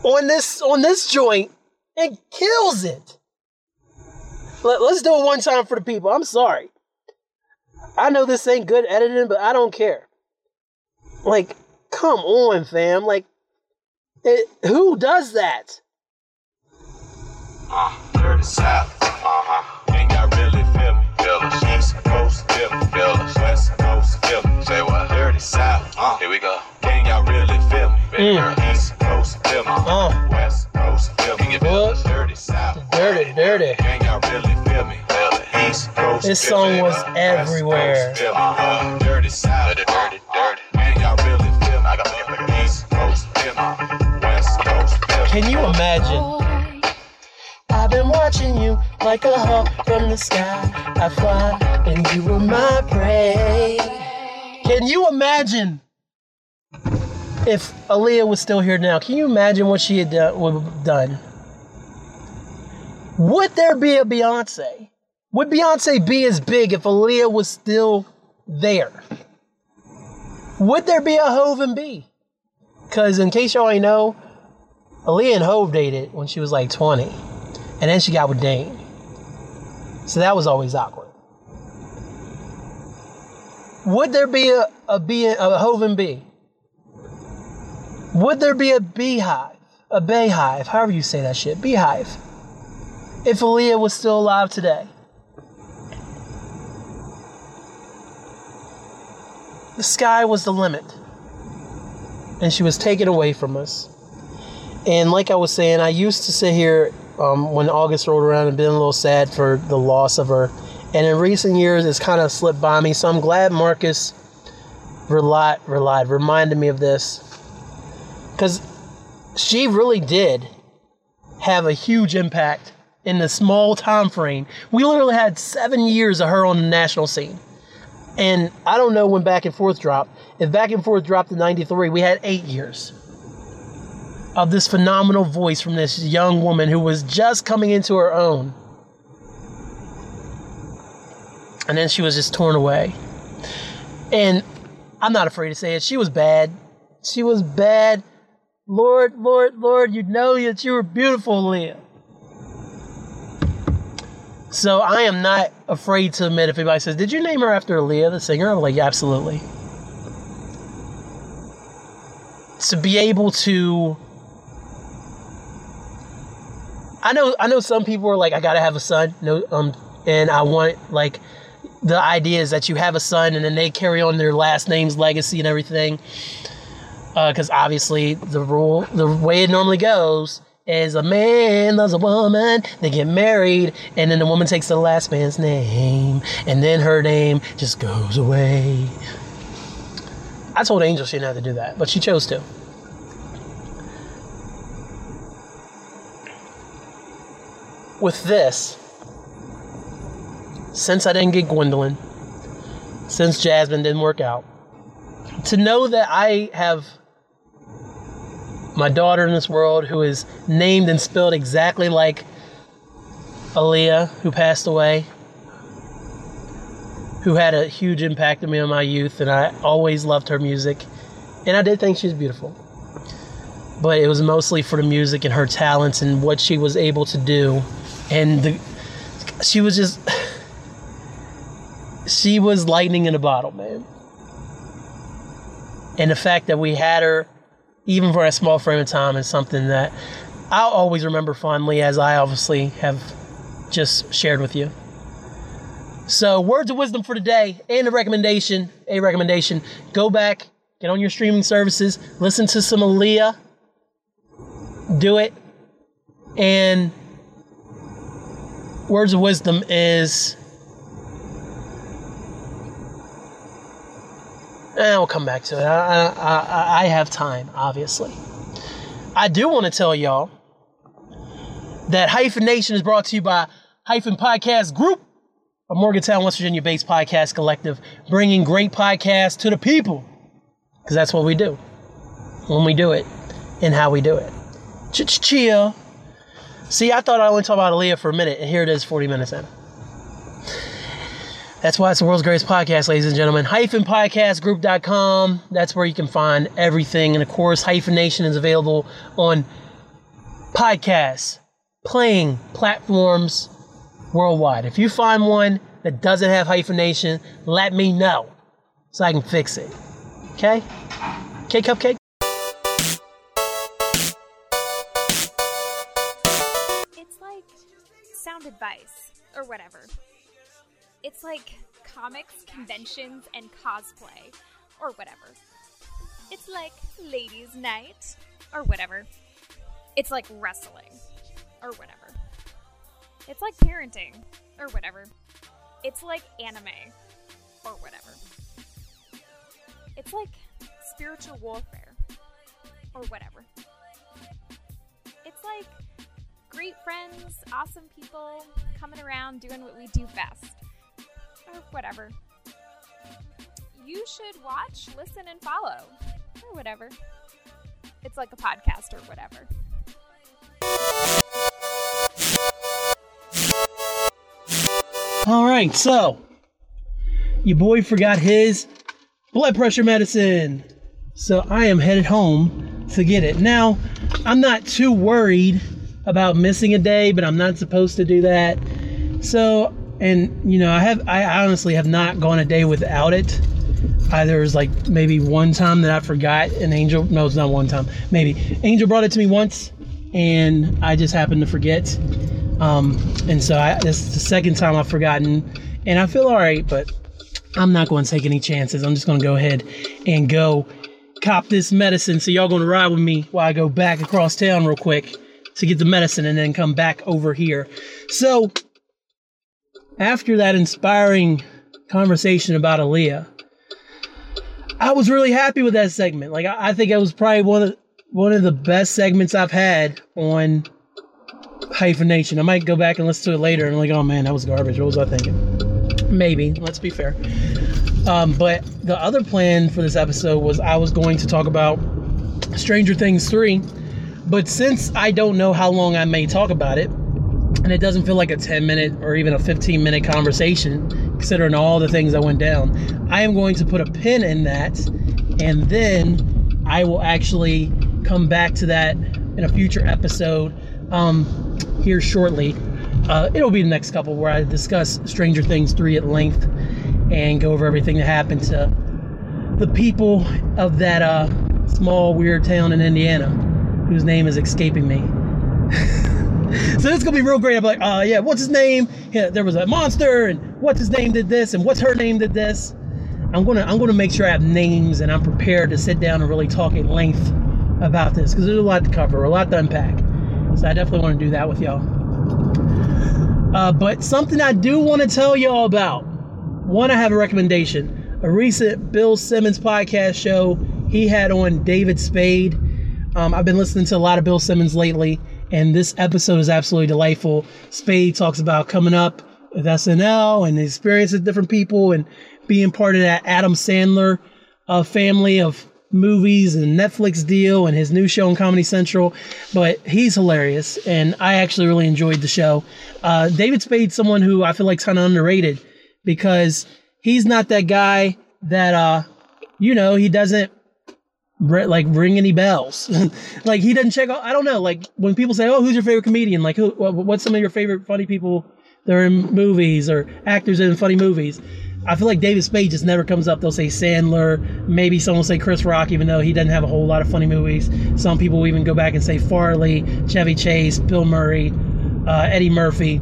on this on this joint and kills it. Let, let's do it one time for the people. I'm sorry. I know this ain't good editing, but I don't care. Like, come on, fam. Like, it, who does that? Uh, dirty south. Uh-huh. Ain't got really feel me. Feel us. East coast feel me. Feel us. West coast feel me. Say what? Dirty south. Uh, here we go. Ain't got really feel me. Mm. East coast feel me. Uh. West coast feel me. Feel us. Dirty south. Dirty, dirty. Ain't got really feel me. East coast This song was everywhere. Coast feel me. Uh, dirty south. Dirty, dirty, dirty. Ain't got really feel me. I got East coast feel me. West coast feel me. Can you imagine? I've been watching you like a hawk from the sky. I fly and you were my prey. Can you imagine if Aaliyah was still here now? Can you imagine what she had done? Would have done? Would there be a Beyonce? Would Beyonce be as big if Aaliyah was still there? Would there be a Hove and B? Because in case y'all ain't know, Aaliyah and Hove dated when she was like 20. And then she got with Dame. So that was always awkward. Would there be a, a, B, a Hove and B? Would there be a beehive? A bayhive, however you say that shit. Beehive. If Aaliyah was still alive today. The sky was the limit. And she was taken away from us. And like I was saying, I used to sit here um, when August rolled around and been a little sad for the loss of her. And in recent years, it's kind of slipped by me. So I'm glad Marcus relied, relied reminded me of this. Because she really did have a huge impact in the small time frame. We literally had seven years of her on the national scene. And I don't know when Back and Forth dropped. If Back and Forth dropped in 93, we had eight years of this phenomenal voice from this young woman who was just coming into her own. And then she was just torn away. And I'm not afraid to say it. She was bad. She was bad. Lord, Lord, Lord, you know that you were beautiful, Leah. So I am not afraid to admit if anybody says, Did you name her after Leah, the singer? I'm like, absolutely. To be able to I know I know some people are like, I gotta have a son. No um and I want like the idea is that you have a son and then they carry on their last name's legacy and everything. Because uh, obviously the rule, the way it normally goes is a man loves a woman, they get married, and then the woman takes the last man's name, and then her name just goes away. I told Angel she didn't have to do that, but she chose to. With this, since I didn't get Gwendolyn, since Jasmine didn't work out, to know that I have my daughter in this world who is named and spelled exactly like Aaliyah, who passed away, who had a huge impact on me in my youth, and I always loved her music. And I did think she was beautiful. But it was mostly for the music and her talents and what she was able to do. And the, she was just. *sighs* She was lightning in a bottle, man. And the fact that we had her even for a small frame of time, is something that I'll always remember fondly, as I obviously have just shared with you. So, words of wisdom for today, and a recommendation. A recommendation: go back, get on your streaming services, listen to some Aaliyah, do it, and words of wisdom is eh, we'll come back to it. I, I, I have time, obviously. I do want to tell y'all that Hyphen Nation is brought to you by Hyphen Podcast Group. a Morgantown, West Virginia based podcast collective, bringing great podcasts to the people. Because that's what we do when we do it and how we do it. Chill. See, I thought I only talk about Aaliyah for a minute, and here it is 40 minutes in. That's why it's the world's greatest podcast, ladies and gentlemen. Hyphenpodcastgroup.com. That's where you can find everything. And of course, hyphenation is available on podcasts, playing platforms worldwide. If you find one that doesn't have hyphenation, let me know so I can fix it. Okay? Okay, Cupcake? It's like sound advice or whatever. It's like comics, conventions, and cosplay or whatever. It's like ladies' night or whatever. It's like wrestling or whatever. It's like parenting or whatever. It's like anime or whatever. It's like spiritual warfare or whatever. It's like great friends, awesome people coming around doing what we do best or whatever. You should watch, listen, and follow or whatever. It's like a podcast or whatever. All right, so your boy forgot his blood pressure medicine. So I am headed home to get it. Now, I'm not too worried about missing a day, but I'm not supposed to do that. So, and you know, I have I honestly have not gone a day without it. Either was like maybe one time that I forgot an angel. No, it's not one time. Maybe angel brought it to me once, and I just happened to forget. Um, and so I, this is the second time I've forgotten, and I feel all right, but I'm not going to take any chances. I'm just going to go ahead and go cop this medicine. So y'all going to ride with me while I go back across town real quick to get the medicine and then come back over here. So after that inspiring conversation about Aaliyah, I was really happy with that segment. Like I, think it was probably one of one of the best segments I've had on hyphenation. I might go back and listen to it later and like, oh man, that was garbage. What was I thinking? Maybe. Let's be fair. Um, but the other plan for this episode was I was going to talk about Stranger Things 3. But since I don't know how long I may talk about it, and it doesn't feel like a 10 minute or even a 15 minute conversation, considering all the things that went down, I am going to put a pin in that and then I will actually come back to that in a future episode um, here shortly. Uh, it'll be the next couple where I discuss Stranger Things 3 at length and go over everything that happened to the people of that uh, small, weird town in Indiana whose name is escaping me. *laughs* *laughs* so it's gonna be real great. I'm like, uh, yeah, what's his name? Yeah, there was a monster, and what's his name did this, and what's her name did this. I'm gonna I'm gonna make sure I have names and I'm prepared to sit down and really talk at length about this because there's a lot to cover, a lot to unpack. So I definitely want to do that with y'all. Uh, but something I do want to tell y'all about. One, I have a recommendation. A recent Bill Simmons podcast show he had on David Spade. Um, I've been listening to a lot of Bill Simmons lately, and this episode is absolutely delightful. Spade talks about coming up with SNL and the experience of different people and being part of that Adam Sandler uh, family of movies and Netflix deal and his new show on Comedy Central. But he's hilarious, and I actually really enjoyed the show. Uh, David Spade's someone who I feel like kind of underrated because he's not that guy that uh, you know he doesn't like ring any bells. *laughs* like he doesn't check. Out, I don't know. Like when people say, "Oh, who's your favorite comedian?" Like who? What's some of your favorite funny people that are in movies or actors in funny movies? I feel like David Spade just never comes up. They'll say Sandler, maybe someone will say Chris Rock, even though he doesn't have a whole lot of funny movies. Some people even go back and say Farley, Chevy Chase, Bill Murray, uh, Eddie Murphy.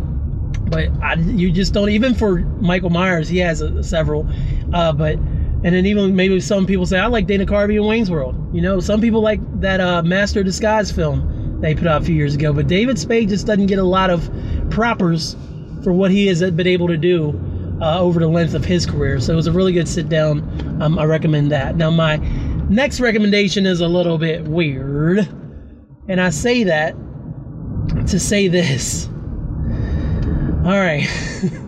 But I, you just don't. Even for Michael Myers, he has a, several. Uh, but and then even maybe some people say I like Dana Carvey and Wayne's World. You know, some people like that uh, Master Disguise film they put out a few years ago. But David Spade just doesn't get a lot of propers for what he has been able to do uh, over the length of his career. So it was a really good sit down. Um, I recommend that. Now, my next recommendation is a little bit weird. And I say that to say this. All right. *laughs*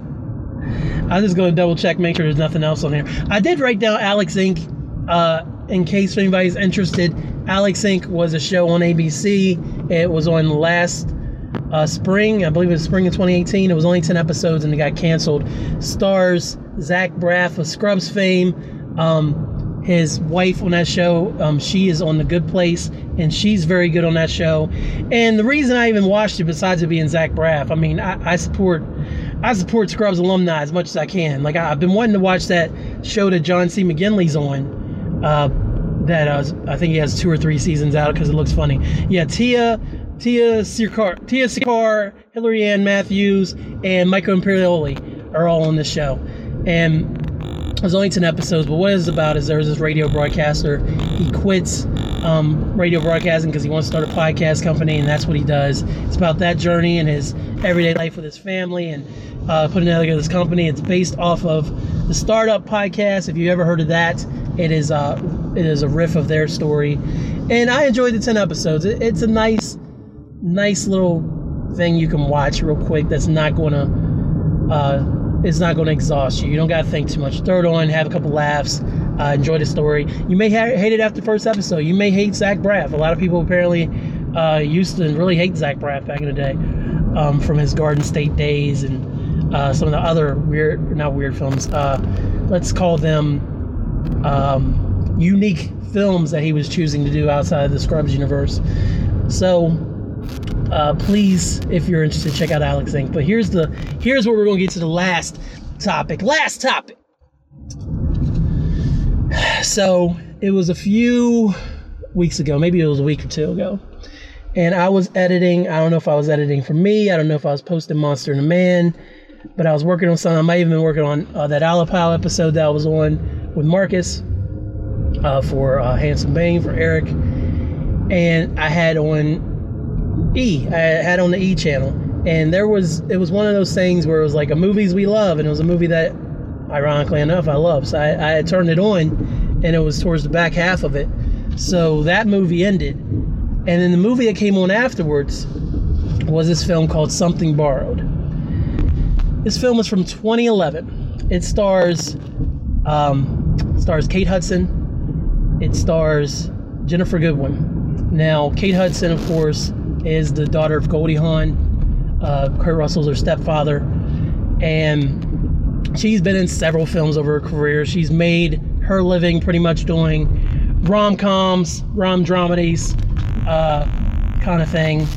I'm just going to double check, make sure there's nothing else on here. I did write down Alex Inc. Uh, in case anybody's interested. Alex Inc. was a show on ABC. It was on last uh, spring, I believe it was spring of 2018. It was only 10 episodes and it got canceled. Stars Zach Braff of Scrubs fame. Um, his wife on that show, um, she is on The Good Place, and she's very good on that show. And the reason I even watched it, besides it being Zach Braff, I mean, I, I support, I support Scrubs alumni as much as I can. Like I, have been wanting to watch that show that John C. McGinley's on. Uh, that uh, I think he has two or three seasons out because it looks funny. Yeah, Tia, Tiya Sircar, Tiya Sircar, Hillary Anne Matthews, and Michael Imperioli are all on this show. And there's only 10 episodes, but what it's about is there's this radio broadcaster. He quits um, radio broadcasting because he wants to start a podcast company, and that's what he does. It's about that journey and his everyday life with his family and uh, putting together this company. It's based off of the Startup podcast. If you ever heard of that, it is uh, it is a riff of their story, and I enjoyed the 10 episodes. It, it's a nice, nice little thing you can watch real quick. That's not going to uh, it's not going to exhaust you. You don't got to think too much. Throw it on, have a couple laughs, uh, enjoy the story. You may ha- hate it after the first episode. You may hate Zach Braff. A lot of people apparently uh, used to really hate Zach Braff back in the day um, from his Garden State days and uh, some of the other weird, not weird films. Uh, let's call them um, unique films that he was choosing to do outside of the Scrubs universe. So uh, please, if you're interested, check out Alex Inc. But here's the here's where we're going to get to the last topic. Last topic. So it was a few weeks ago, maybe it was a week or two ago, and I was editing. I don't know if I was editing for me. I don't know if I was posting Monster and a Man, but I was working on something. I might even been working on uh, that Alapal episode that I was on with Marcus uh, for uh, Handsome Bane for Eric, and I had on E. I had on the E channel, and there was it was one of those things where it was like a movies we love, and it was a movie that, ironically enough, I love. So I, I turned it on, and it was towards the back half of it. So that movie ended, and then the movie that came on afterwards was this film called Something Borrowed. This film was from 2011. It stars um, stars Kate Hudson. It stars Ginnifer Goodwin. Now, Kate Hudson, of course, is the daughter of Goldie Hawn. Uh, Kurt Russell's her stepfather, and she's been in several films over her career. She's made her living pretty much doing rom coms, rom dramedies, uh, kind of thing.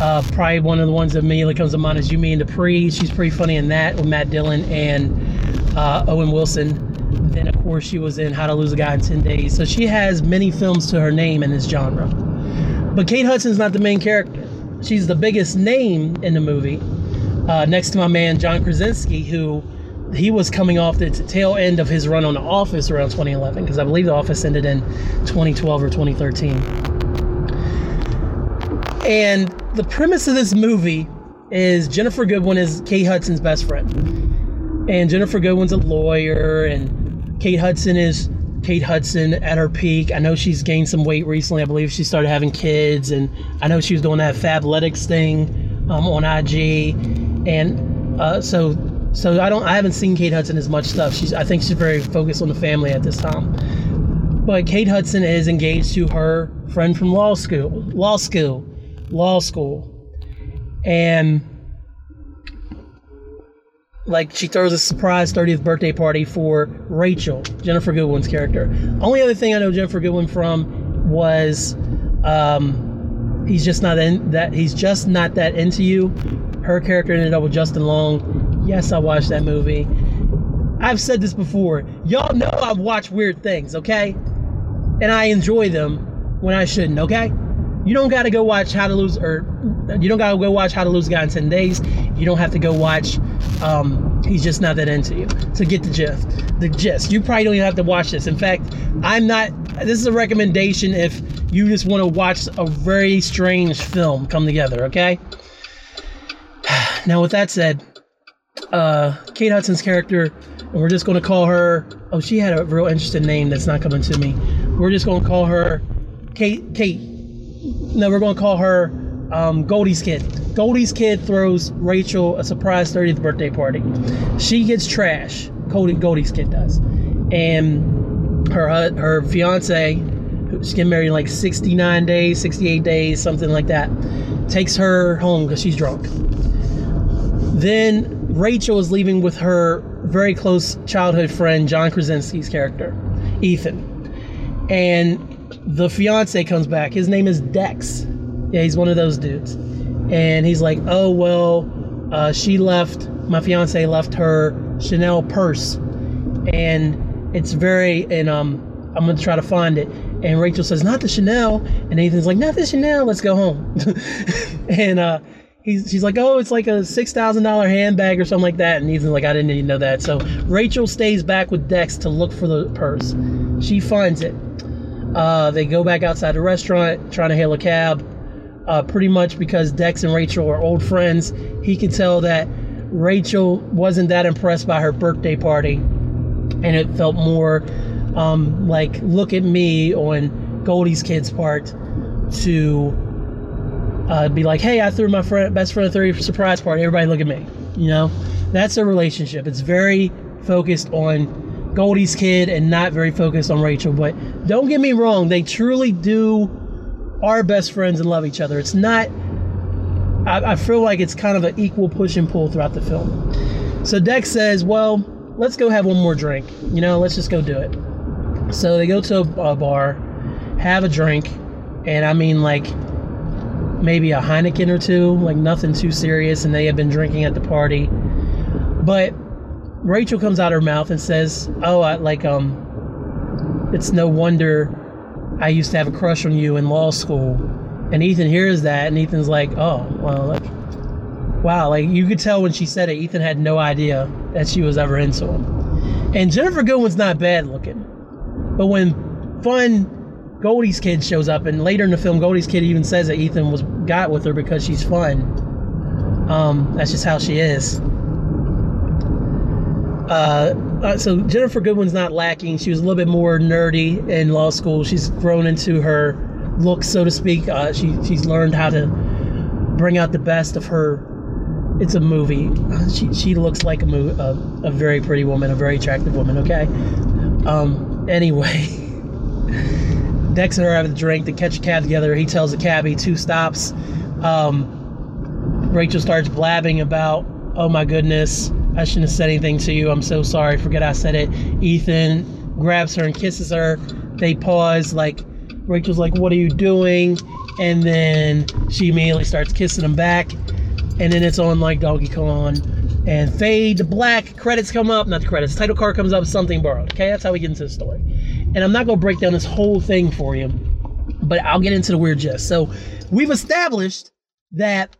Uh, probably one of the ones that immediately comes to mind is You, Me, and Dupree. She's pretty funny in that with Matt Dillon and uh, Owen Wilson. Then, of course, she was in How to Lose a Guy in 10 Days. So she has many films to her name in this genre. But Kate Hudson's not the main character. She's the biggest name in the movie, uh, next to my man John Krasinski, who he was coming off the tail end of his run on The Office around 2011, because I believe The Office ended in 2012 or 2013. And the premise of this movie is Ginnifer Goodwin is Kate Hudson's best friend. And Ginnifer Goodwin's a lawyer, and Kate Hudson is Kate Hudson at her peak. I know she's gained some weight recently. I believe she started having kids, and I know she was doing that Fabletics thing um, on IG. And uh, so, so I don't, I haven't seen Kate Hudson as much stuff. She's, I think she's very focused on the family at this time. But Kate Hudson is engaged to her friend from law school, law school, law school, and like she throws a surprise 30th birthday party for Rachel, Ginnifer Goodwin's character. Only other thing I know Ginnifer Goodwin from was um, he's just not in that he's just not that into you. Her character ended up with Justin Long. Yes, I watched that movie. I've said this before. Y'all know I've watched weird things, okay? And I enjoy them when I shouldn't, okay? You don't got to go watch How to Lose, or you don't got to go watch How to Lose a Guy in 10 Days. You don't have to go watch um, He's Just Not That Into You to get the gist. The gist. You probably don't even have to watch this. In fact, I'm not, this is a recommendation if you just want to watch a very strange film come together, okay? *sighs* Now, with that said, uh, Kate Hudson's character, and we're just going to call her, oh, she had a real interesting name that's not coming to me. We're just going to call her Kate, Kate, no, we're going to call her um, Goldie's kid. Goldie's kid throws Rachel a surprise 30th birthday party. She gets trash. Goldie, Goldie's kid does, and her her fiance, who's getting married in like 69 days, 68 days, something like that, takes her home because she's drunk. Then Rachel is leaving with her very close childhood friend John Krasinski's character, Ethan, and the fiance comes back. His name is Dex. Yeah, he's one of those dudes. And he's like, oh, well, uh, she left, my fiance left her Chanel purse. And it's very, and um, I'm going to try to find it. And Rachel says, not the Chanel. And Ethan's like, not the Chanel, let's go home. *laughs* and uh, he's, she's like, oh, it's like a $6,000 handbag or something like that. And Ethan's like, I didn't even know that. So Rachel stays back with Dex to look for the purse. She finds it. Uh, they go back outside the restaurant, trying to hail a cab. Uh, pretty much because Dex and Rachel are old friends. He could tell that Rachel wasn't that impressed by her birthday party, and it felt more um, like look at me on Goldie's kid's part to uh, be like, hey, I threw my friend, best friend a 30 surprise party. Everybody look at me. You know, that's a relationship. It's very focused on Goldie's kid and not very focused on Rachel. But don't get me wrong, they truly do are best friends and love each other. It's not. I, I feel like it's kind of an equal push and pull throughout the film. So Dex says, "Well, let's go have one more drink. You know, let's just go do it." So they go to a bar, have a drink, and I mean like maybe a Heineken or two, like nothing too serious, and they have been drinking at the party. But Rachel comes out her mouth and says, "Oh, I, like um, it's no wonder I used to have a crush on you in law school." And Ethan hears that, and Ethan's like, "Oh, well, like, wow!" Like you could tell when she said it, Ethan had no idea that she was ever into him. And Ginnifer Goodwin's not bad looking, but when fun Goldie's kid shows up, and later in the film, Goldie's kid even says that Ethan was got with her because she's fun. Um, that's just how she is. Uh, uh, so Ginnifer Goodwin's not lacking. She was a little bit more nerdy in law school. She's grown into her look, so to speak. Uh, she she's learned how to bring out the best of her. It's a movie. Uh, She she looks like a, a a very pretty woman, a very attractive woman. Okay. Um. Anyway, *laughs* Dex and her have a drink. They catch a cab together. He tells the cabbie two stops. Um, Rachel starts blabbing about, oh my goodness, I shouldn't have said anything to you. I'm so sorry. Forget I said it. Ethan grabs her and kisses her. They pause, like, Rachel's like, what are you doing? And then she immediately starts kissing him back. And then it's on like Donkey Kong. And fade to black. Credits come up. Not the credits. Title card comes up. Something borrowed. Okay, that's how we get into the story. And I'm not going to break down this whole thing for you, but I'll get into the weird gist. So we've established that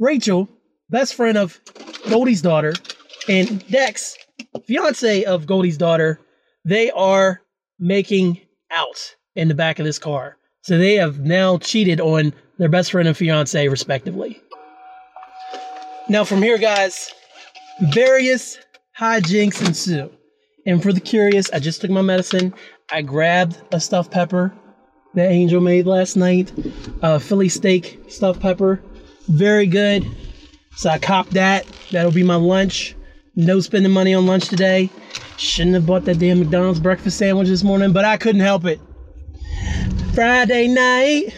Rachel, best friend of Goldie's daughter, and Dex, fiance of Goldie's daughter, they are making out in the back of this car. So they have now cheated on their best friend and fiance, respectively. Now, from here, guys, various hijinks ensue. And for the curious, I just took my medicine. I grabbed a stuffed pepper that Angel made last night, a Philly steak stuffed pepper. Very good. So I copped that. That'll be my lunch. No spending money on lunch today. Shouldn't have bought that damn McDonald's breakfast sandwich this morning, but I couldn't help it. Friday night,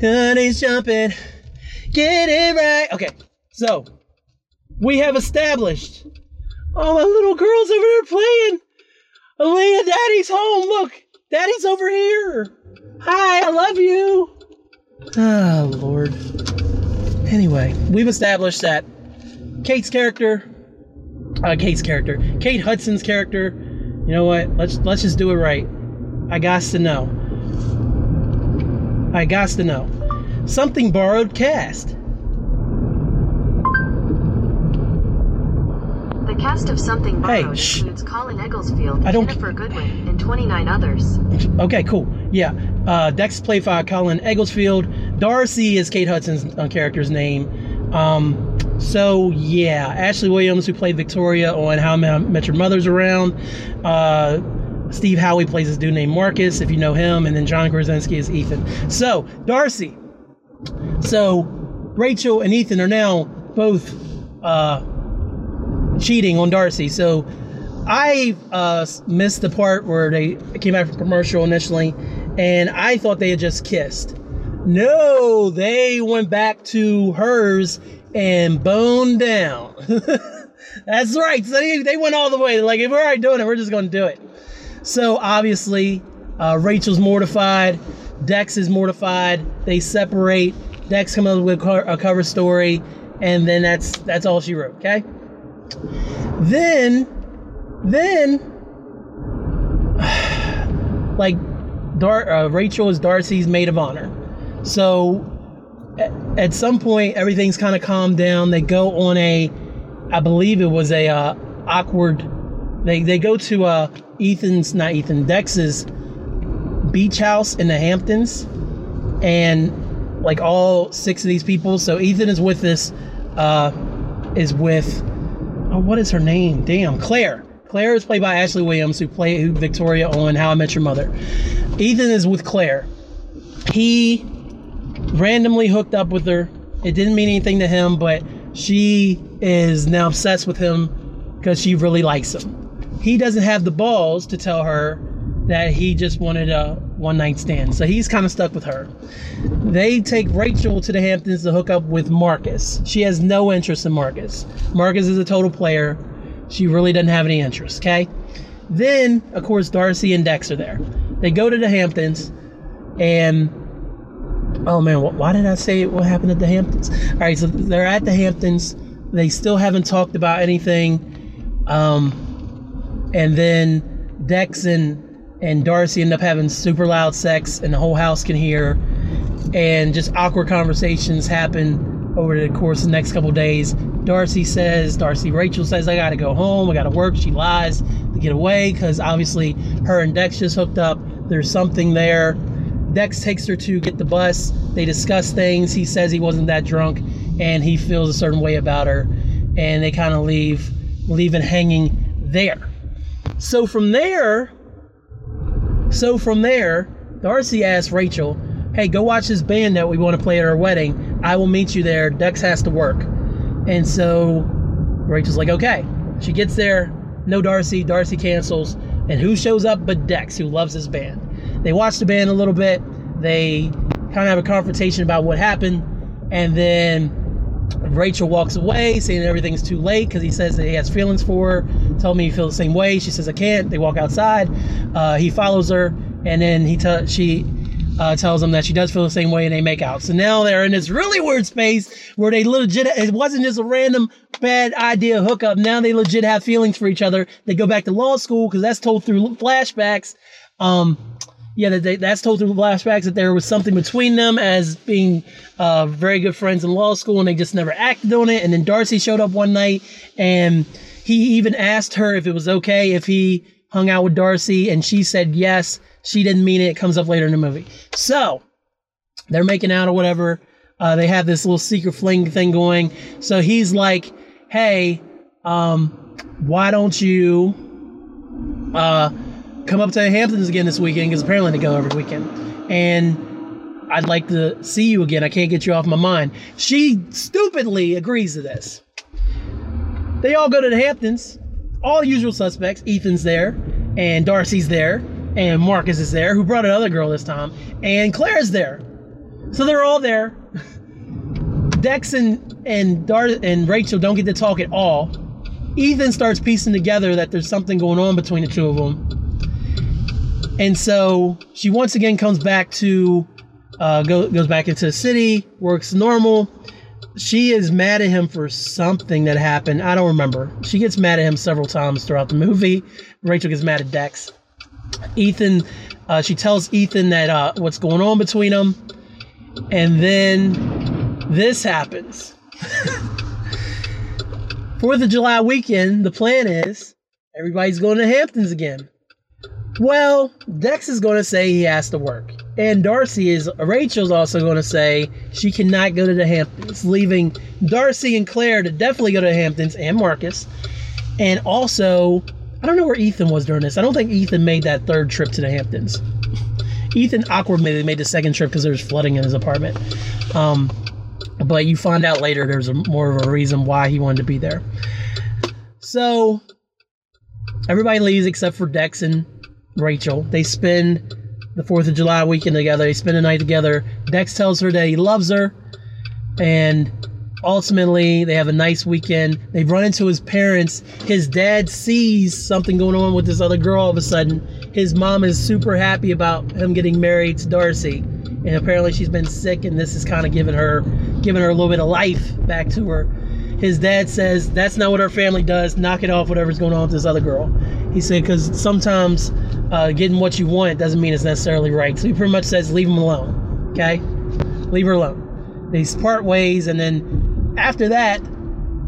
honey's jumping. Get it right. Okay, so we have established all my little girls over there playing. Aaliyah, Daddy's home. Look, Daddy's over here. Hi, I love you. Oh, Lord. Anyway, we've established that Kate's character, uh, Kate's character, Kate Hudson's character. You know what? Let's let's just do it right. I got to know. I got to know. Something borrowed cast. The cast of Something Hey, Borrowed shh. includes Colin Egglesfield, I don't- Ginnifer Goodwin, and 29 others. Okay, cool. Yeah. Uh, Dex played by Colin Egglesfield. Darcy is Kate Hudson's uh, character's name. Um, so, yeah. Ashley Williams, who played Victoria on How I Met Your Mother's around. Uh, Steve Howey plays this dude named Marcus, if you know him. And then John Krasinski is Ethan. So, Darcy. So, Rachel and Ethan are now both uh, cheating on Darcy. So I uh, missed the part where they came back from commercial initially, and I thought they had just kissed. No, they went back to hers and boned down. *laughs* That's right. So they, they went all the way. Like, if we're already doing it, we're just going to do it. So obviously, uh, Rachel's mortified. Dex is mortified. They separate. Dex comes up with a cover story, and then that's that's all she wrote. Okay. Then, then, *sighs* like, Dar- uh, Rachel is Darcy's maid of honor. So, at, some point, everything's kind of calmed down. They go on a, I believe it was a uh, awkward. They they go to uh, Ethan's, not Ethan, Dex's beach house in the Hamptons, and like all six of these people. So Ethan is with this, uh, is with, oh, what is her name? Damn, Claire. Claire is played by Ashley Williams, who played Victoria on How I Met Your Mother. Ethan is with Claire. He randomly hooked up with her. It didn't mean anything to him, but she is now obsessed with him because she really likes him. He doesn't have the balls to tell her that he just wanted a one night stand. So he's kind of stuck with her. They take Rachel to the Hamptons to hook up with Marcus. She has no interest in Marcus. Marcus is a total player. She really doesn't have any interest, okay? Then, of course, Darcy and Dex are there. They go to the Hamptons and oh man, why did I say what happened at the Hamptons? All right, so they're at the Hamptons. They still haven't talked about anything. Um, and then Dex and and Darcy end up having super loud sex, and the whole house can hear. And just awkward conversations happen over the course of the next couple days. Darcy says, Darcy Rachel says, I gotta go home, I gotta work. She lies to get away because obviously her and Dex just hooked up. There's something there. Dex takes her to get the bus. They discuss things. He says he wasn't that drunk and he feels a certain way about her. And they kind of leave, leaving hanging there. So from there, so from there, Darcy asks Rachel, Hey, go watch this band that we want to play at our wedding. I will meet you there. Dex has to work. And so Rachel's like, Okay. She gets there, no Darcy. Darcy cancels. And who shows up but Dex, who loves his band? They watch the band a little bit. They kind of have a confrontation about what happened. And then Rachel walks away, saying everything's too late because he says that he has feelings for her. Tell me you feel the same way. She says I can't. They walk outside. Uh, he follows her, and then he t- she uh, tells him that she does feel the same way, and they make out. So now they're in this really weird space where they legit. It wasn't just a random bad idea hookup. Now they legit have feelings for each other. They go back to law school because that's told through flashbacks. Um, yeah, they, that's told through flashbacks that there was something between them as being uh, very good friends in law school, and they just never acted on it. And then Darcy showed up one night, and he even asked her if it was okay if he hung out with Darcy, and she said yes. She didn't mean it. It comes up later in the movie. So they're making out or whatever. Uh, they have this little secret fling thing going. So he's like, "Hey, um, why don't you?" Uh, come up to Hamptons again this weekend because apparently they go every weekend. And I'd like to see you again. I can't get you off my mind. She stupidly agrees to this. They all go to the Hamptons. All usual suspects. Ethan's there, and Darcy's there, and Marcus is there, who brought another girl this time, and Claire's there. So they're all there. *laughs* Dex and and Dar and Rachel don't get to talk at all. Ethan starts piecing together that there's something going on between the two of them. And so she once again comes back to, uh, go, goes back into the city, works normal. She is mad at him for something that happened. I don't remember. She gets mad at him several times throughout the movie. Rachel gets mad at Dex. Ethan, uh, she tells Ethan that uh, what's going on between them. And then this happens. *laughs* Fourth of July weekend, the plan is everybody's going to Hamptons again. Well, Dex is going to say he has to work. And Darcy is, Rachel's also going to say she cannot go to the Hamptons, leaving Darcy and Claire to definitely go to the Hamptons and Marcus. And also, I don't know where Ethan was during this. I don't think Ethan made that third trip to the Hamptons. Ethan awkwardly made the second trip because there was flooding in his apartment. Um, but you find out later there's a, more of a reason why he wanted to be there. So everybody leaves except for Dex and Rachel. They spend the 4th of July weekend together. They spend the night together. Dex tells her that he loves her, and ultimately they have a nice weekend. They run into his parents. His dad sees something going on with this other girl all of a sudden. His mom is super happy about him getting married to Darcy. And apparently she's been sick and this is kind of giving her giving her a little bit of life back to her. His dad says that's not what our family does. Knock it off, whatever's going on with this other girl. He said because sometimes uh, getting what you want doesn't mean it's necessarily right. So he pretty much says leave him alone. Okay, leave her alone. They part ways, and then after that,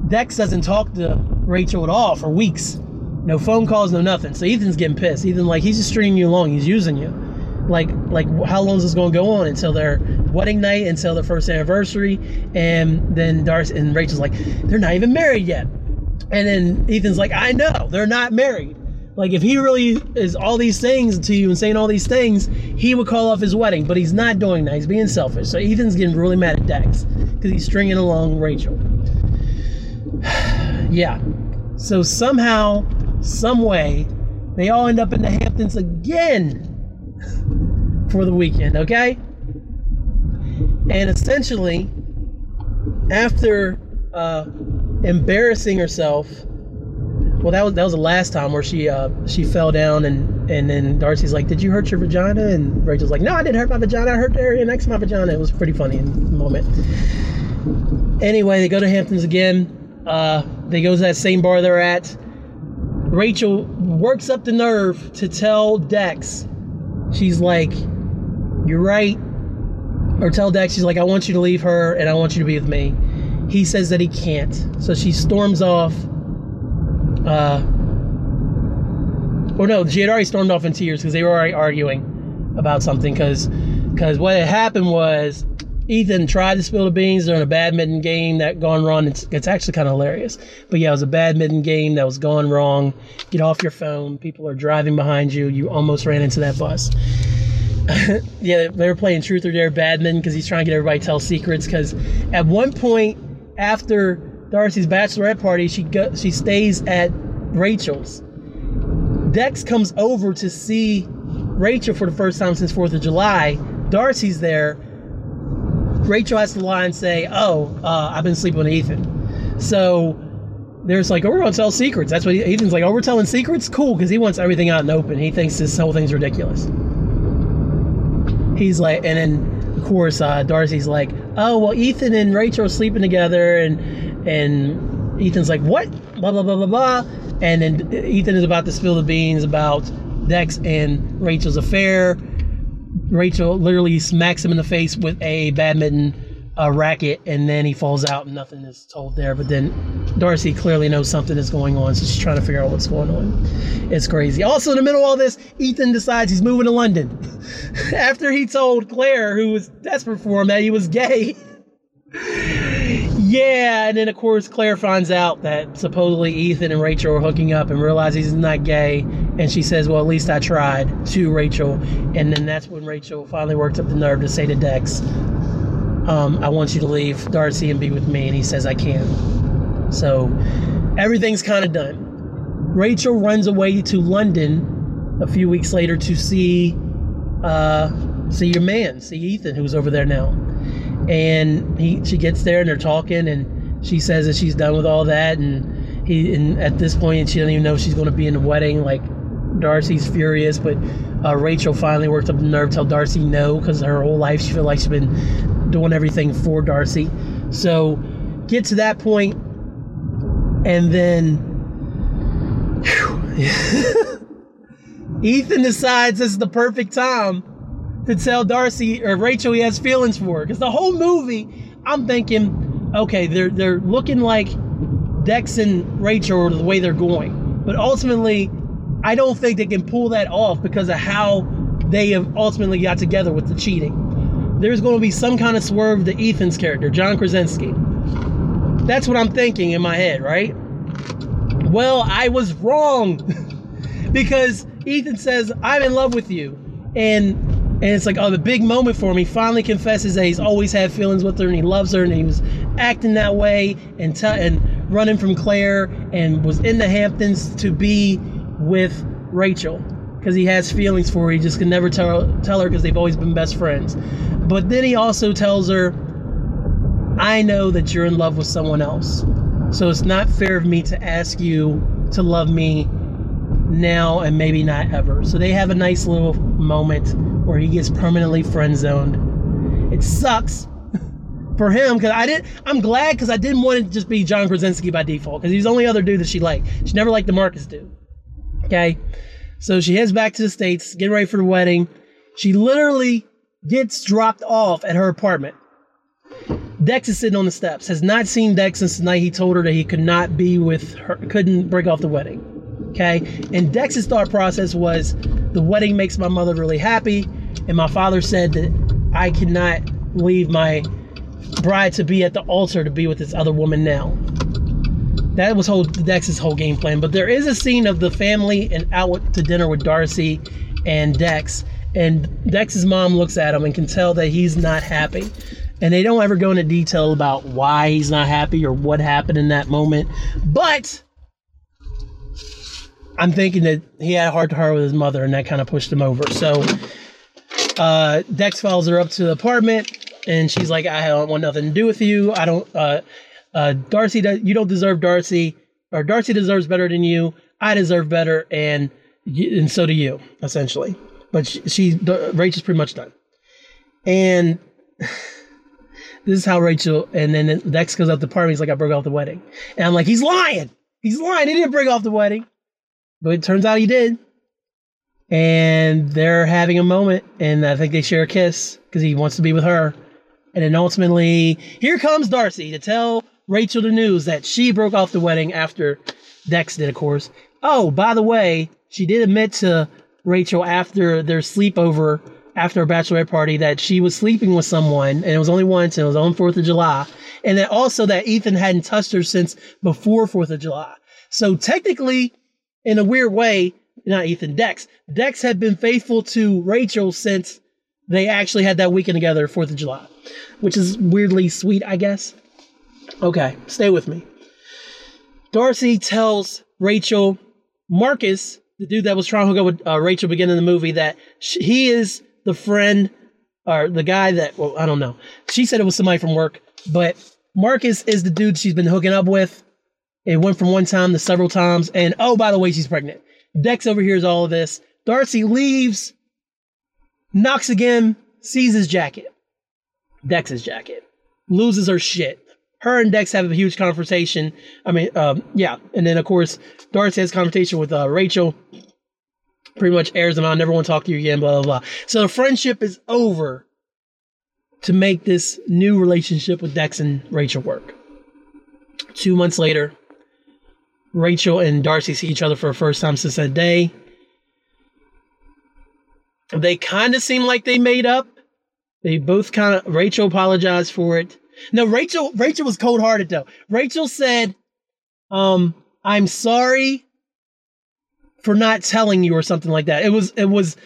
Dex doesn't talk to Rachel at all for weeks. No phone calls, no nothing. So Ethan's getting pissed. Ethan like he's just stringing you along. He's using you. Like like how long is this going to go on until their wedding night, until their first anniversary, and then Darcy and Rachel's like they're not even married yet. And then Ethan's like I know they're not married. Like if he really is all these things to you and saying all these things, he would call off his wedding, but he's not doing that. He's being selfish. So Ethan's getting really mad at Dex because he's stringing along Rachel. *sighs* yeah. So somehow, some way, they all end up in the Hamptons again for the weekend, okay? And essentially, after uh, embarrassing herself, well, that was that was the last time where she uh, she fell down and and then Darcy's like, "Did you hurt your vagina?" And Rachel's like, "No, I didn't hurt my vagina. I hurt the area next to my vagina." It was pretty funny moment. Anyway, they go to Hamptons again. Uh, they go to that same bar they're at. Rachel works up the nerve to tell Dex, she's like, "You're right," or tell Dex, she's like, "I want you to leave her and I want you to be with me." He says that he can't, so she storms off. Uh, or no, she had already stormed off in tears because they were already arguing about something. Because because what had happened was Ethan tried to spill the beans during a badminton game that gone wrong. It's, it's actually kind of hilarious. But yeah, it was a badminton game that was gone wrong. Get off your phone. People are driving behind you. You almost ran into that bus. *laughs* yeah, they were playing truth or dare badminton because he's trying to get everybody to tell secrets. Because at one point after Darcy's bachelorette party, she go, she stays at Rachel's. Dex comes over to see Rachel for the first time since Fourth of July. Darcy's there. Rachel has to lie and say, "Oh, uh, I've been sleeping with Ethan." So there's like, "Oh, we're gonna tell secrets." That's what he, Ethan's like. "Oh, we're telling secrets." Cool, because he wants everything out and open. He thinks this whole thing's ridiculous. He's like, and then of course uh, Darcy's like, "Oh, well, Ethan and Rachel are sleeping together," and and Ethan's like, "What?" Blah blah blah blah blah. And then Ethan is about to spill the beans about Dex and Rachel's affair. Rachel literally smacks him in the face with a badminton uh, racket, and then he falls out, and nothing is told there. But then Darcy clearly knows something is going on, so she's trying to figure out what's going on. It's crazy. Also, in the middle of all this, Ethan decides he's moving to London *laughs* after he told Claire, who was desperate for him, that he was gay. *laughs* yeah, and then of course Claire finds out that supposedly Ethan and Rachel are hooking up and realizes he's not gay, and she says, "Well, at least I tried." To Rachel, and then that's when Rachel finally works up the nerve to say to Dex, um, "I want you to leave Darcy and be with me," and he says, "I can't." So everything's kind of done. Rachel runs away to London a few weeks later to see uh, see your man, see Ethan, who's over there now and he she gets there and they're talking and she says that she's done with all that and he and at this point she doesn't even know she's going to be in the wedding like darcy's furious but uh, rachel finally worked up the nerve to tell darcy no because her whole life she feels like she's been doing everything for darcy so get to that point and then *laughs* ethan decides this is the perfect time to tell Darcy or Rachel he has feelings for her. Because the whole movie, I'm thinking, okay, they're they're looking like Dex and Rachel are the way they're going. But ultimately, I don't think they can pull that off because of how they have ultimately got together with the cheating. There's going to be some kind of swerve to Ethan's character, John Krasinski. That's what I'm thinking in my head, right? Well, I was wrong. *laughs* because Ethan says, I'm in love with you. And And it's like, oh, the big moment for him. He finally confesses that he's always had feelings with her and he loves her and he was acting that way and t- and running from Claire and was in the Hamptons to be with Rachel because he has feelings for her. He just can never tell tell her because they've always been best friends. But then he also tells her, I know that you're in love with someone else. So it's not fair of me to ask you to love me now and maybe not ever. So they have a nice little moment where he gets permanently friend zoned. It sucks *laughs* for him because I did. I'm glad because I didn't want it to just be John Krasinski by default because he's the only other dude that she liked. She never liked the Marcus dude. Okay, so she heads back to the states, getting ready for the wedding. She literally gets dropped off at her apartment. Dex is sitting on the steps. Has not seen Dex since the night he told her that he could not be with her, couldn't break off the wedding. Okay, and Dex's thought process was, the wedding makes my mother really happy, and my father said that I cannot leave my bride to be at the altar to be with this other woman now. That was whole Dex's whole game plan. But there is a scene of the family and out to dinner with Darcy and Dex, and Dex's mom looks at him and can tell that he's not happy. And they don't ever go into detail about why he's not happy or what happened in that moment. But I'm thinking that he had a heart to heart with his mother, and that kind of pushed him over. So uh, Dex follows her up to the apartment, and she's like, "I don't want nothing to do with you. I don't. Uh, uh, Darcy, you don't deserve Darcy, or Darcy deserves better than you. I deserve better, and and so do you, essentially. But she, she Rachel's pretty much done, and." *sighs* This is how Rachel and then Dex goes up the party. He's like, I broke off the wedding. And I'm like, he's lying. He's lying. He didn't break off the wedding. But it turns out he did. And they're having a moment. And I think they share a kiss because he wants to be with her. And then ultimately, here comes Darcy to tell Rachel the news that she broke off the wedding after Dex did, of course. Oh, by the way, she did admit to Rachel after their sleepover after a bachelorette party that she was sleeping with someone and it was only once and it was on 4th of July. And that also that Ethan hadn't touched her since before 4th of July. So technically, in a weird way, not Ethan, Dex. Dex had been faithful to Rachel since they actually had that weekend together, 4th of July, which is weirdly sweet, I guess. Okay, stay with me. Darcy tells Rachel, Marcus, the dude that was trying to hook up with uh, Rachel beginning the movie, that sh- he is the friend or the guy that well I don't know. She said it was somebody from work, but Marcus is the dude she's been hooking up with. It went from one time to several times, and oh by the way, she's pregnant. Dex overhears all of this. Darcy leaves, knocks again, sees his jacket, Dex's jacket, loses her shit. Her and Dex have a huge conversation. I mean, um, yeah, and then of course Darcy has conversation with uh, Rachel pretty much airs them out. Never want to talk to you again. Blah blah blah. So the friendship is over to make this new relationship with Dex and Rachel work. Two months later, Rachel and Darcy see each other for the first time since that day. They kind of seem like they made up. They both kind of. Rachel apologized for it. No, Rachel. Rachel was cold hearted though. Rachel said, "Um, I'm sorry for not telling you or something like that. It was it was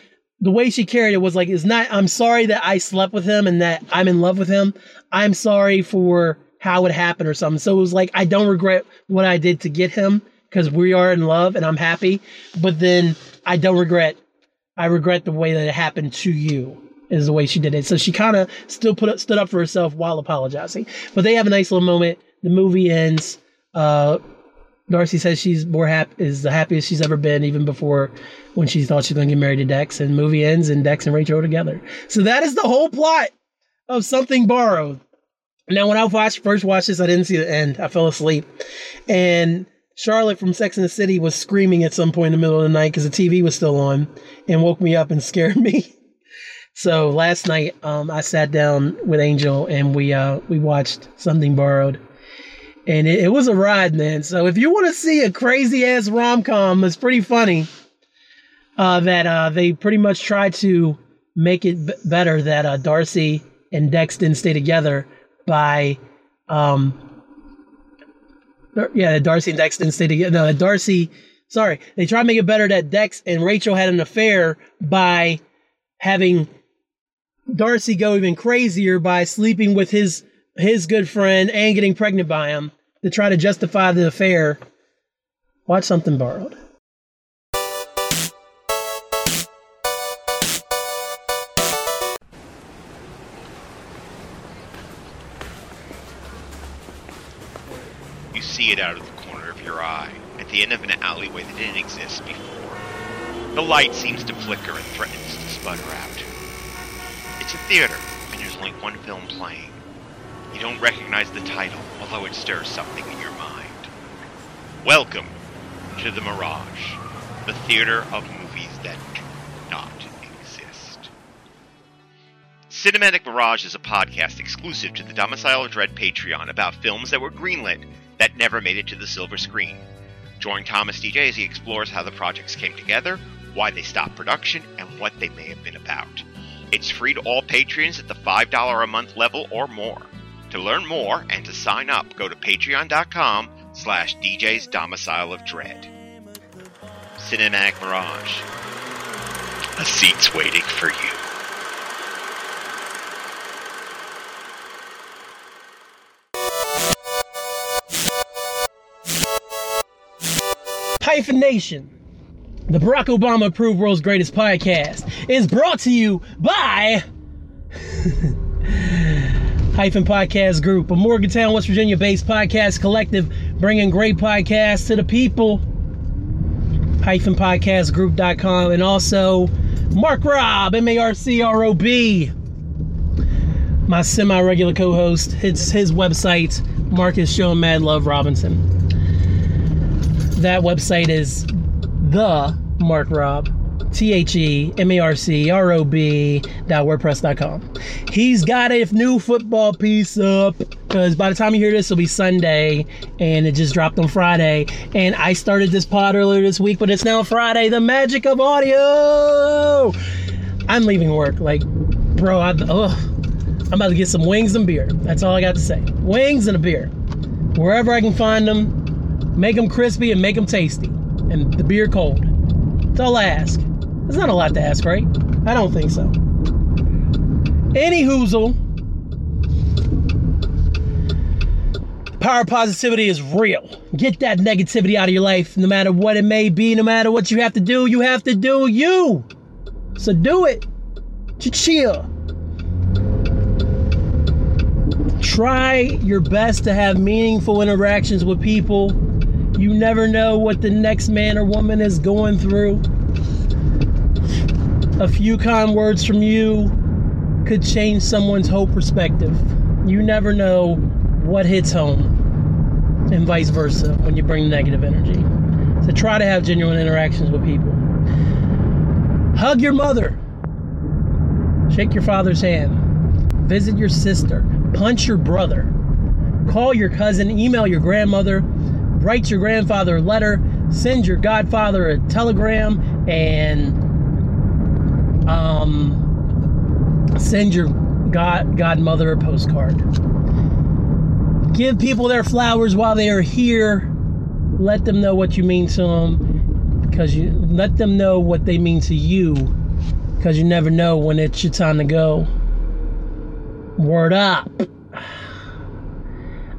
the way she carried it was like it's not I'm sorry that I slept with him and that I'm in love with him. I'm sorry for how it happened or something. So it was like I don't regret what I did to get him because we are in love and I'm happy. But then I don't regret I regret the way that it happened to you is the way she did it. So she kind of still put up, stood up for herself while apologizing. But they have a nice little moment. The movie ends. Uh, Darcy says she's more happy is the happiest she's ever been, even before when she thought she was going to get married to Dex. And movie ends, and Dex and Rachel are together. So that is the whole plot of Something Borrowed. Now, when I watched, first watched this, I didn't see the end. I fell asleep, and Charlotte from Sex and the City was screaming at some point in the middle of the night because the TV was still on, and woke me up and scared *laughs* me. So last night, um, I sat down with Angel and we uh, we watched Something Borrowed and it, it, was a ride, man. So if you want to see a crazy ass rom com, it's pretty funny. Uh, that uh, they pretty much tried to make it b- better that uh, Darcy and Dex didn't stay together by, um, yeah, Darcy and Dex didn't stay together. No, Darcy, sorry, they tried to make it better that Dex and Rachel had an affair by having Darcy go even crazier by sleeping with his his good friend and getting pregnant by him to try to justify the affair. Watch something borrowed. You see it out of the corner of your eye, at the end of an alleyway that didn't exist before. The light seems to flicker and threatens to sputter out. It's a theater, and there's only one film playing. You don't recognize the title, although it stirs something in your mind. Welcome to the Mirage, the theater of movies that do not exist. Cinematic Mirage is a podcast exclusive to the Domicile of Dread Patreon about films that were greenlit that never made it to the silver screen. Join Thomas DJ as he explores how the projects came together, why they stopped production, and what they may have been about. It's free to all patrons at the $5 a month level or more. To learn more and to sign up, go to patreon.com slash DJ's Domicile of Dread. Cinematic Mirage. A seat's waiting for you. Hyphen Nation, the Barack Obama approved world's greatest podcast, is brought to you by *laughs* Hyphen Podcast Group, a Morgantown, West Virginia based podcast collective bringing great podcasts to the people. Hyphen podcastgroup.com and also Marc Rob, M A R C R O B, my semi regular co host. His, his website, Marcus Show Mad Love Robinson that website is the Marc Rob, T H E M A R C R O B dot WordPress.com. He's got a new football piece up because by the time you hear this, it'll be Sunday and it just dropped on Friday. And I started this pod earlier this week, but it's now Friday. The magic of audio. I'm leaving work. Like, bro, I, ugh, I'm about to get some wings and beer. That's all I got to say. Wings and a beer. Wherever I can find them, make them crispy and make them tasty, and the beer cold. That's all I ask. It's not a lot to ask, right? I don't think so. Any hoozle, power positivity is real. Get that negativity out of your life, no matter what it may be, no matter what you have to do. You have to do you. So do it. Chill. Try your best to have meaningful interactions with people you never know what the next man or woman is going through. A few kind words from you could change someone's whole perspective. You never know what hits home, and vice versa when you bring negative energy. So try to have genuine interactions with people. Hug your mother. Shake your father's hand. Visit your sister. Punch your brother. Call your cousin. Email your grandmother write your grandfather a letter, send your godfather a telegram, and um, send your god godmother a postcard. Give people their flowers while they are here. Let them know what you mean to them, because you let them know what they mean to you, because you never know when it's your time to go. Word up.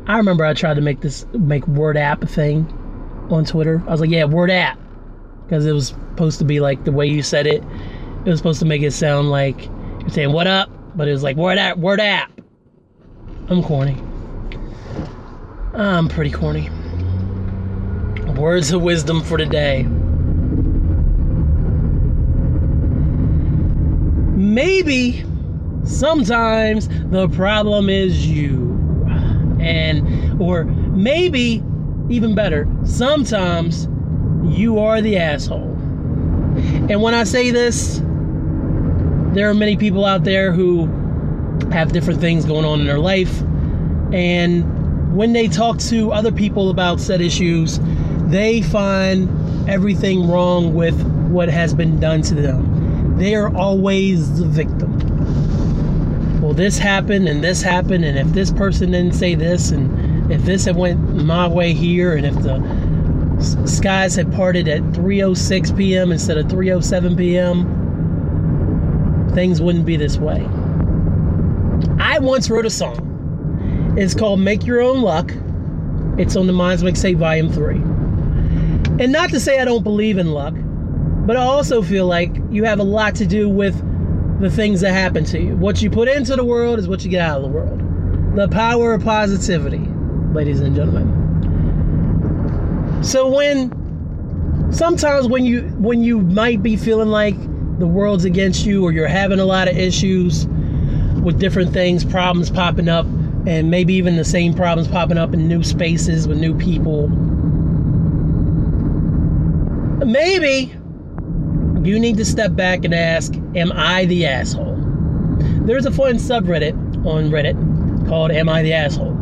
I remember I tried to make this make word app a thing on Twitter. I was like, yeah, word app. Because it was supposed to be like the way you said it. It was supposed to make it sound like you're saying what up, but it was like word app, word app. I'm corny. I'm pretty corny. Words of wisdom for today. Maybe sometimes the problem is you and or maybe even better sometimes you are the asshole. And when i say this there are many people out there who have different things going on in their life and when they talk to other people about said issues they find everything wrong with what has been done to them. They are always the victim well this happened and this happened and if this person didn't say this and if this had went my way here and if the skies had parted at 3:06 p.m. instead of 3:07 p.m. things wouldn't be this way I once wrote a song. It's called Make Your Own Luck. It's on the Minds Make Mixtape Volume 3. And not to say I don't believe in luck, but I also feel like you have a lot to do with the things that happen to you. What you put into the world is what you get out of the world. The power of positivity, ladies and gentlemen. So when sometimes when you when you might be feeling like the world's against you or you're having a lot of issues with different things, problems popping up, and maybe even the same problems popping up in new spaces with new people. Maybe you need to step back and ask, Am I the asshole? There's a fun subreddit on Reddit called Am I the Asshole?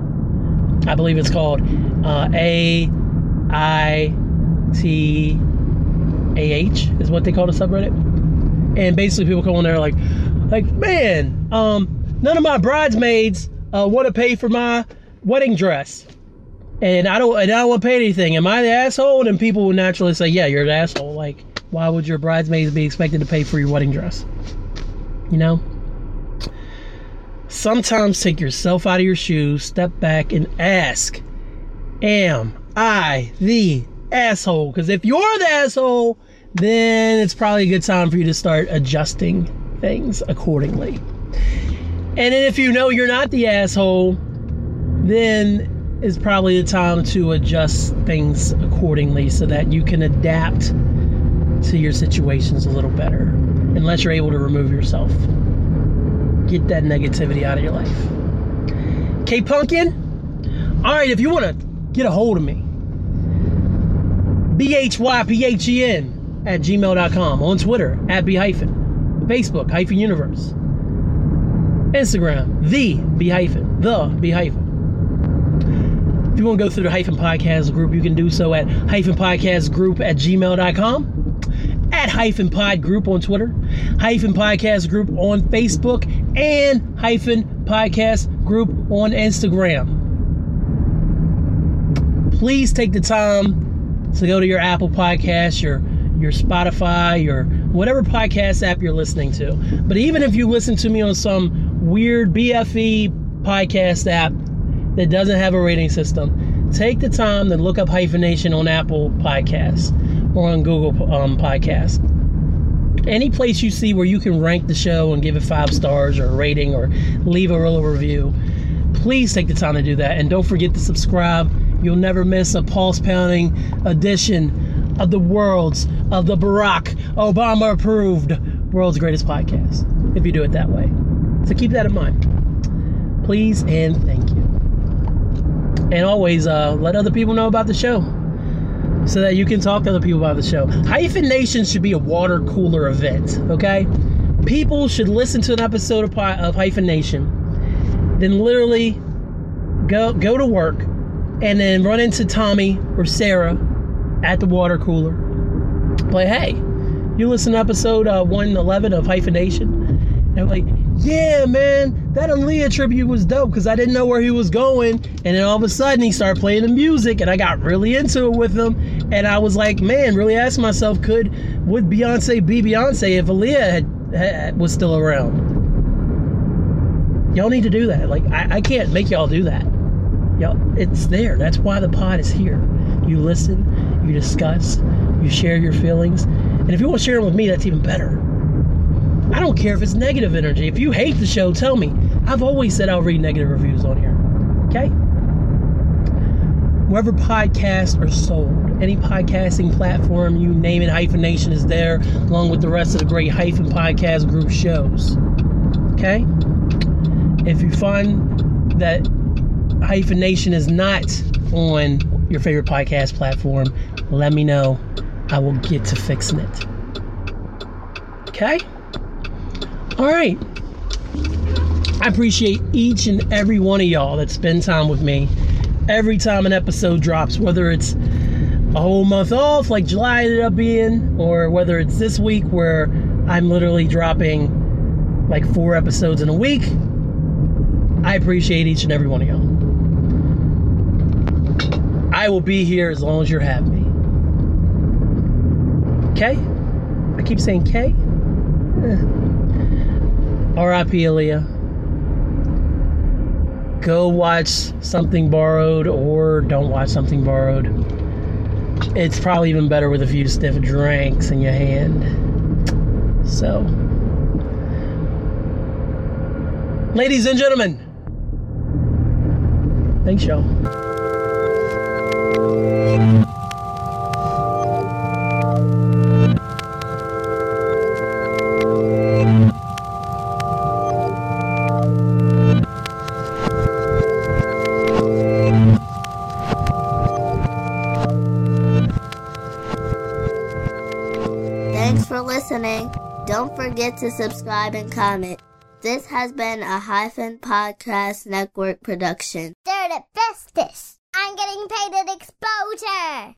I believe it's called uh, A I T A H is what they call the subreddit. And basically, people come on there like, like, man, um, none of my bridesmaids uh, want to pay for my wedding dress, and I don't, and I don't want to pay anything. Am I the asshole? And people will naturally say, yeah, you're the asshole. Like, why would your bridesmaids be expected to pay for your wedding dress? You know. Sometimes take yourself out of your shoes, step back, and ask, Am I the asshole? Because if you're the asshole, then it's probably a good time for you to start adjusting things accordingly. And then if you know you're not the asshole, then it's probably the time to adjust things accordingly so that you can adapt to your situations a little better. Unless you're able to remove yourself. Get that negativity out of your life. K Pumpkin? Alright, if you want to get a hold of me, B-H-Y-P-H-E-N at gmail.com. On Twitter, at B hyphen. Facebook, hyphen universe. Instagram, the B hyphen. The B hyphen. If you want to go through the hyphen podcast group, you can do so at hyphen podcast group at gmail.com. At hyphen pod group on Twitter, hyphen podcast group on Facebook, and hyphen podcast group on Instagram. Please take the time to go to your Apple Podcast, your your Spotify, your whatever podcast app you're listening to. But even if you listen to me on some weird BFE podcast app that doesn't have a rating system, take the time to look up Hyphenation on Apple Podcasts or on Google um, Podcasts. Any place you see where you can rank the show and give it five stars or a rating or leave a little review, please take the time to do that. And don't forget to subscribe. You'll never miss a pulse pounding edition of the world's, of the Barack Obama approved world's greatest podcast if you do it that way. So keep that in mind. Please and thank you. And always uh, let other people know about the show so that you can talk to other people about the show. Hyphen Nation should be a water cooler event, okay? People should listen to an episode of, of Hyphen Nation, then literally go go to work, and then run into Tommy or Sarah at the water cooler. But hey, you listen to episode uh, 111 of Hyphen Nation, and like, yeah, man, that Aaliyah tribute was dope because I didn't know where he was going. And then all of a sudden he started playing the music and I got really into it with him. And I was like, man, really asked myself, could would Beyonce be Beyonce if Aaliyah had, had was still around? Y'all need to do that. Like I, I can't make y'all do that. Y'all, it's there. That's why the pod is here. You listen, you discuss, you share your feelings, and if you want to share them with me, that's even better. I don't care if it's negative energy. If you hate the show, tell me. I've always said I'll read negative reviews on here. Okay? Wherever podcasts are sold, any podcasting platform, you name it, Hyphenation is there, along with the rest of the great Hyphen Podcast Group shows. Okay? If you find that Hyphenation is not on your favorite podcast platform, let me know. I will get to fixing it. Okay? All right. I appreciate each and every one of y'all that spend time with me every time an episode drops, whether it's a whole month off, like July ended up being, or whether it's this week where I'm literally dropping like four episodes in a week. I appreciate each and every one of y'all. I will be here as long as you have me. Okay? I keep saying K. Eh. R.I.P. Aaliyah. go watch something borrowed or don't watch something borrowed. It's probably even better with a few stiff drinks in your hand. So, ladies and gentlemen, thanks, y'all. Forget to subscribe and comment. This has been a Hyphen Podcast Network production. They're the bestest. I'm getting paid at exposure.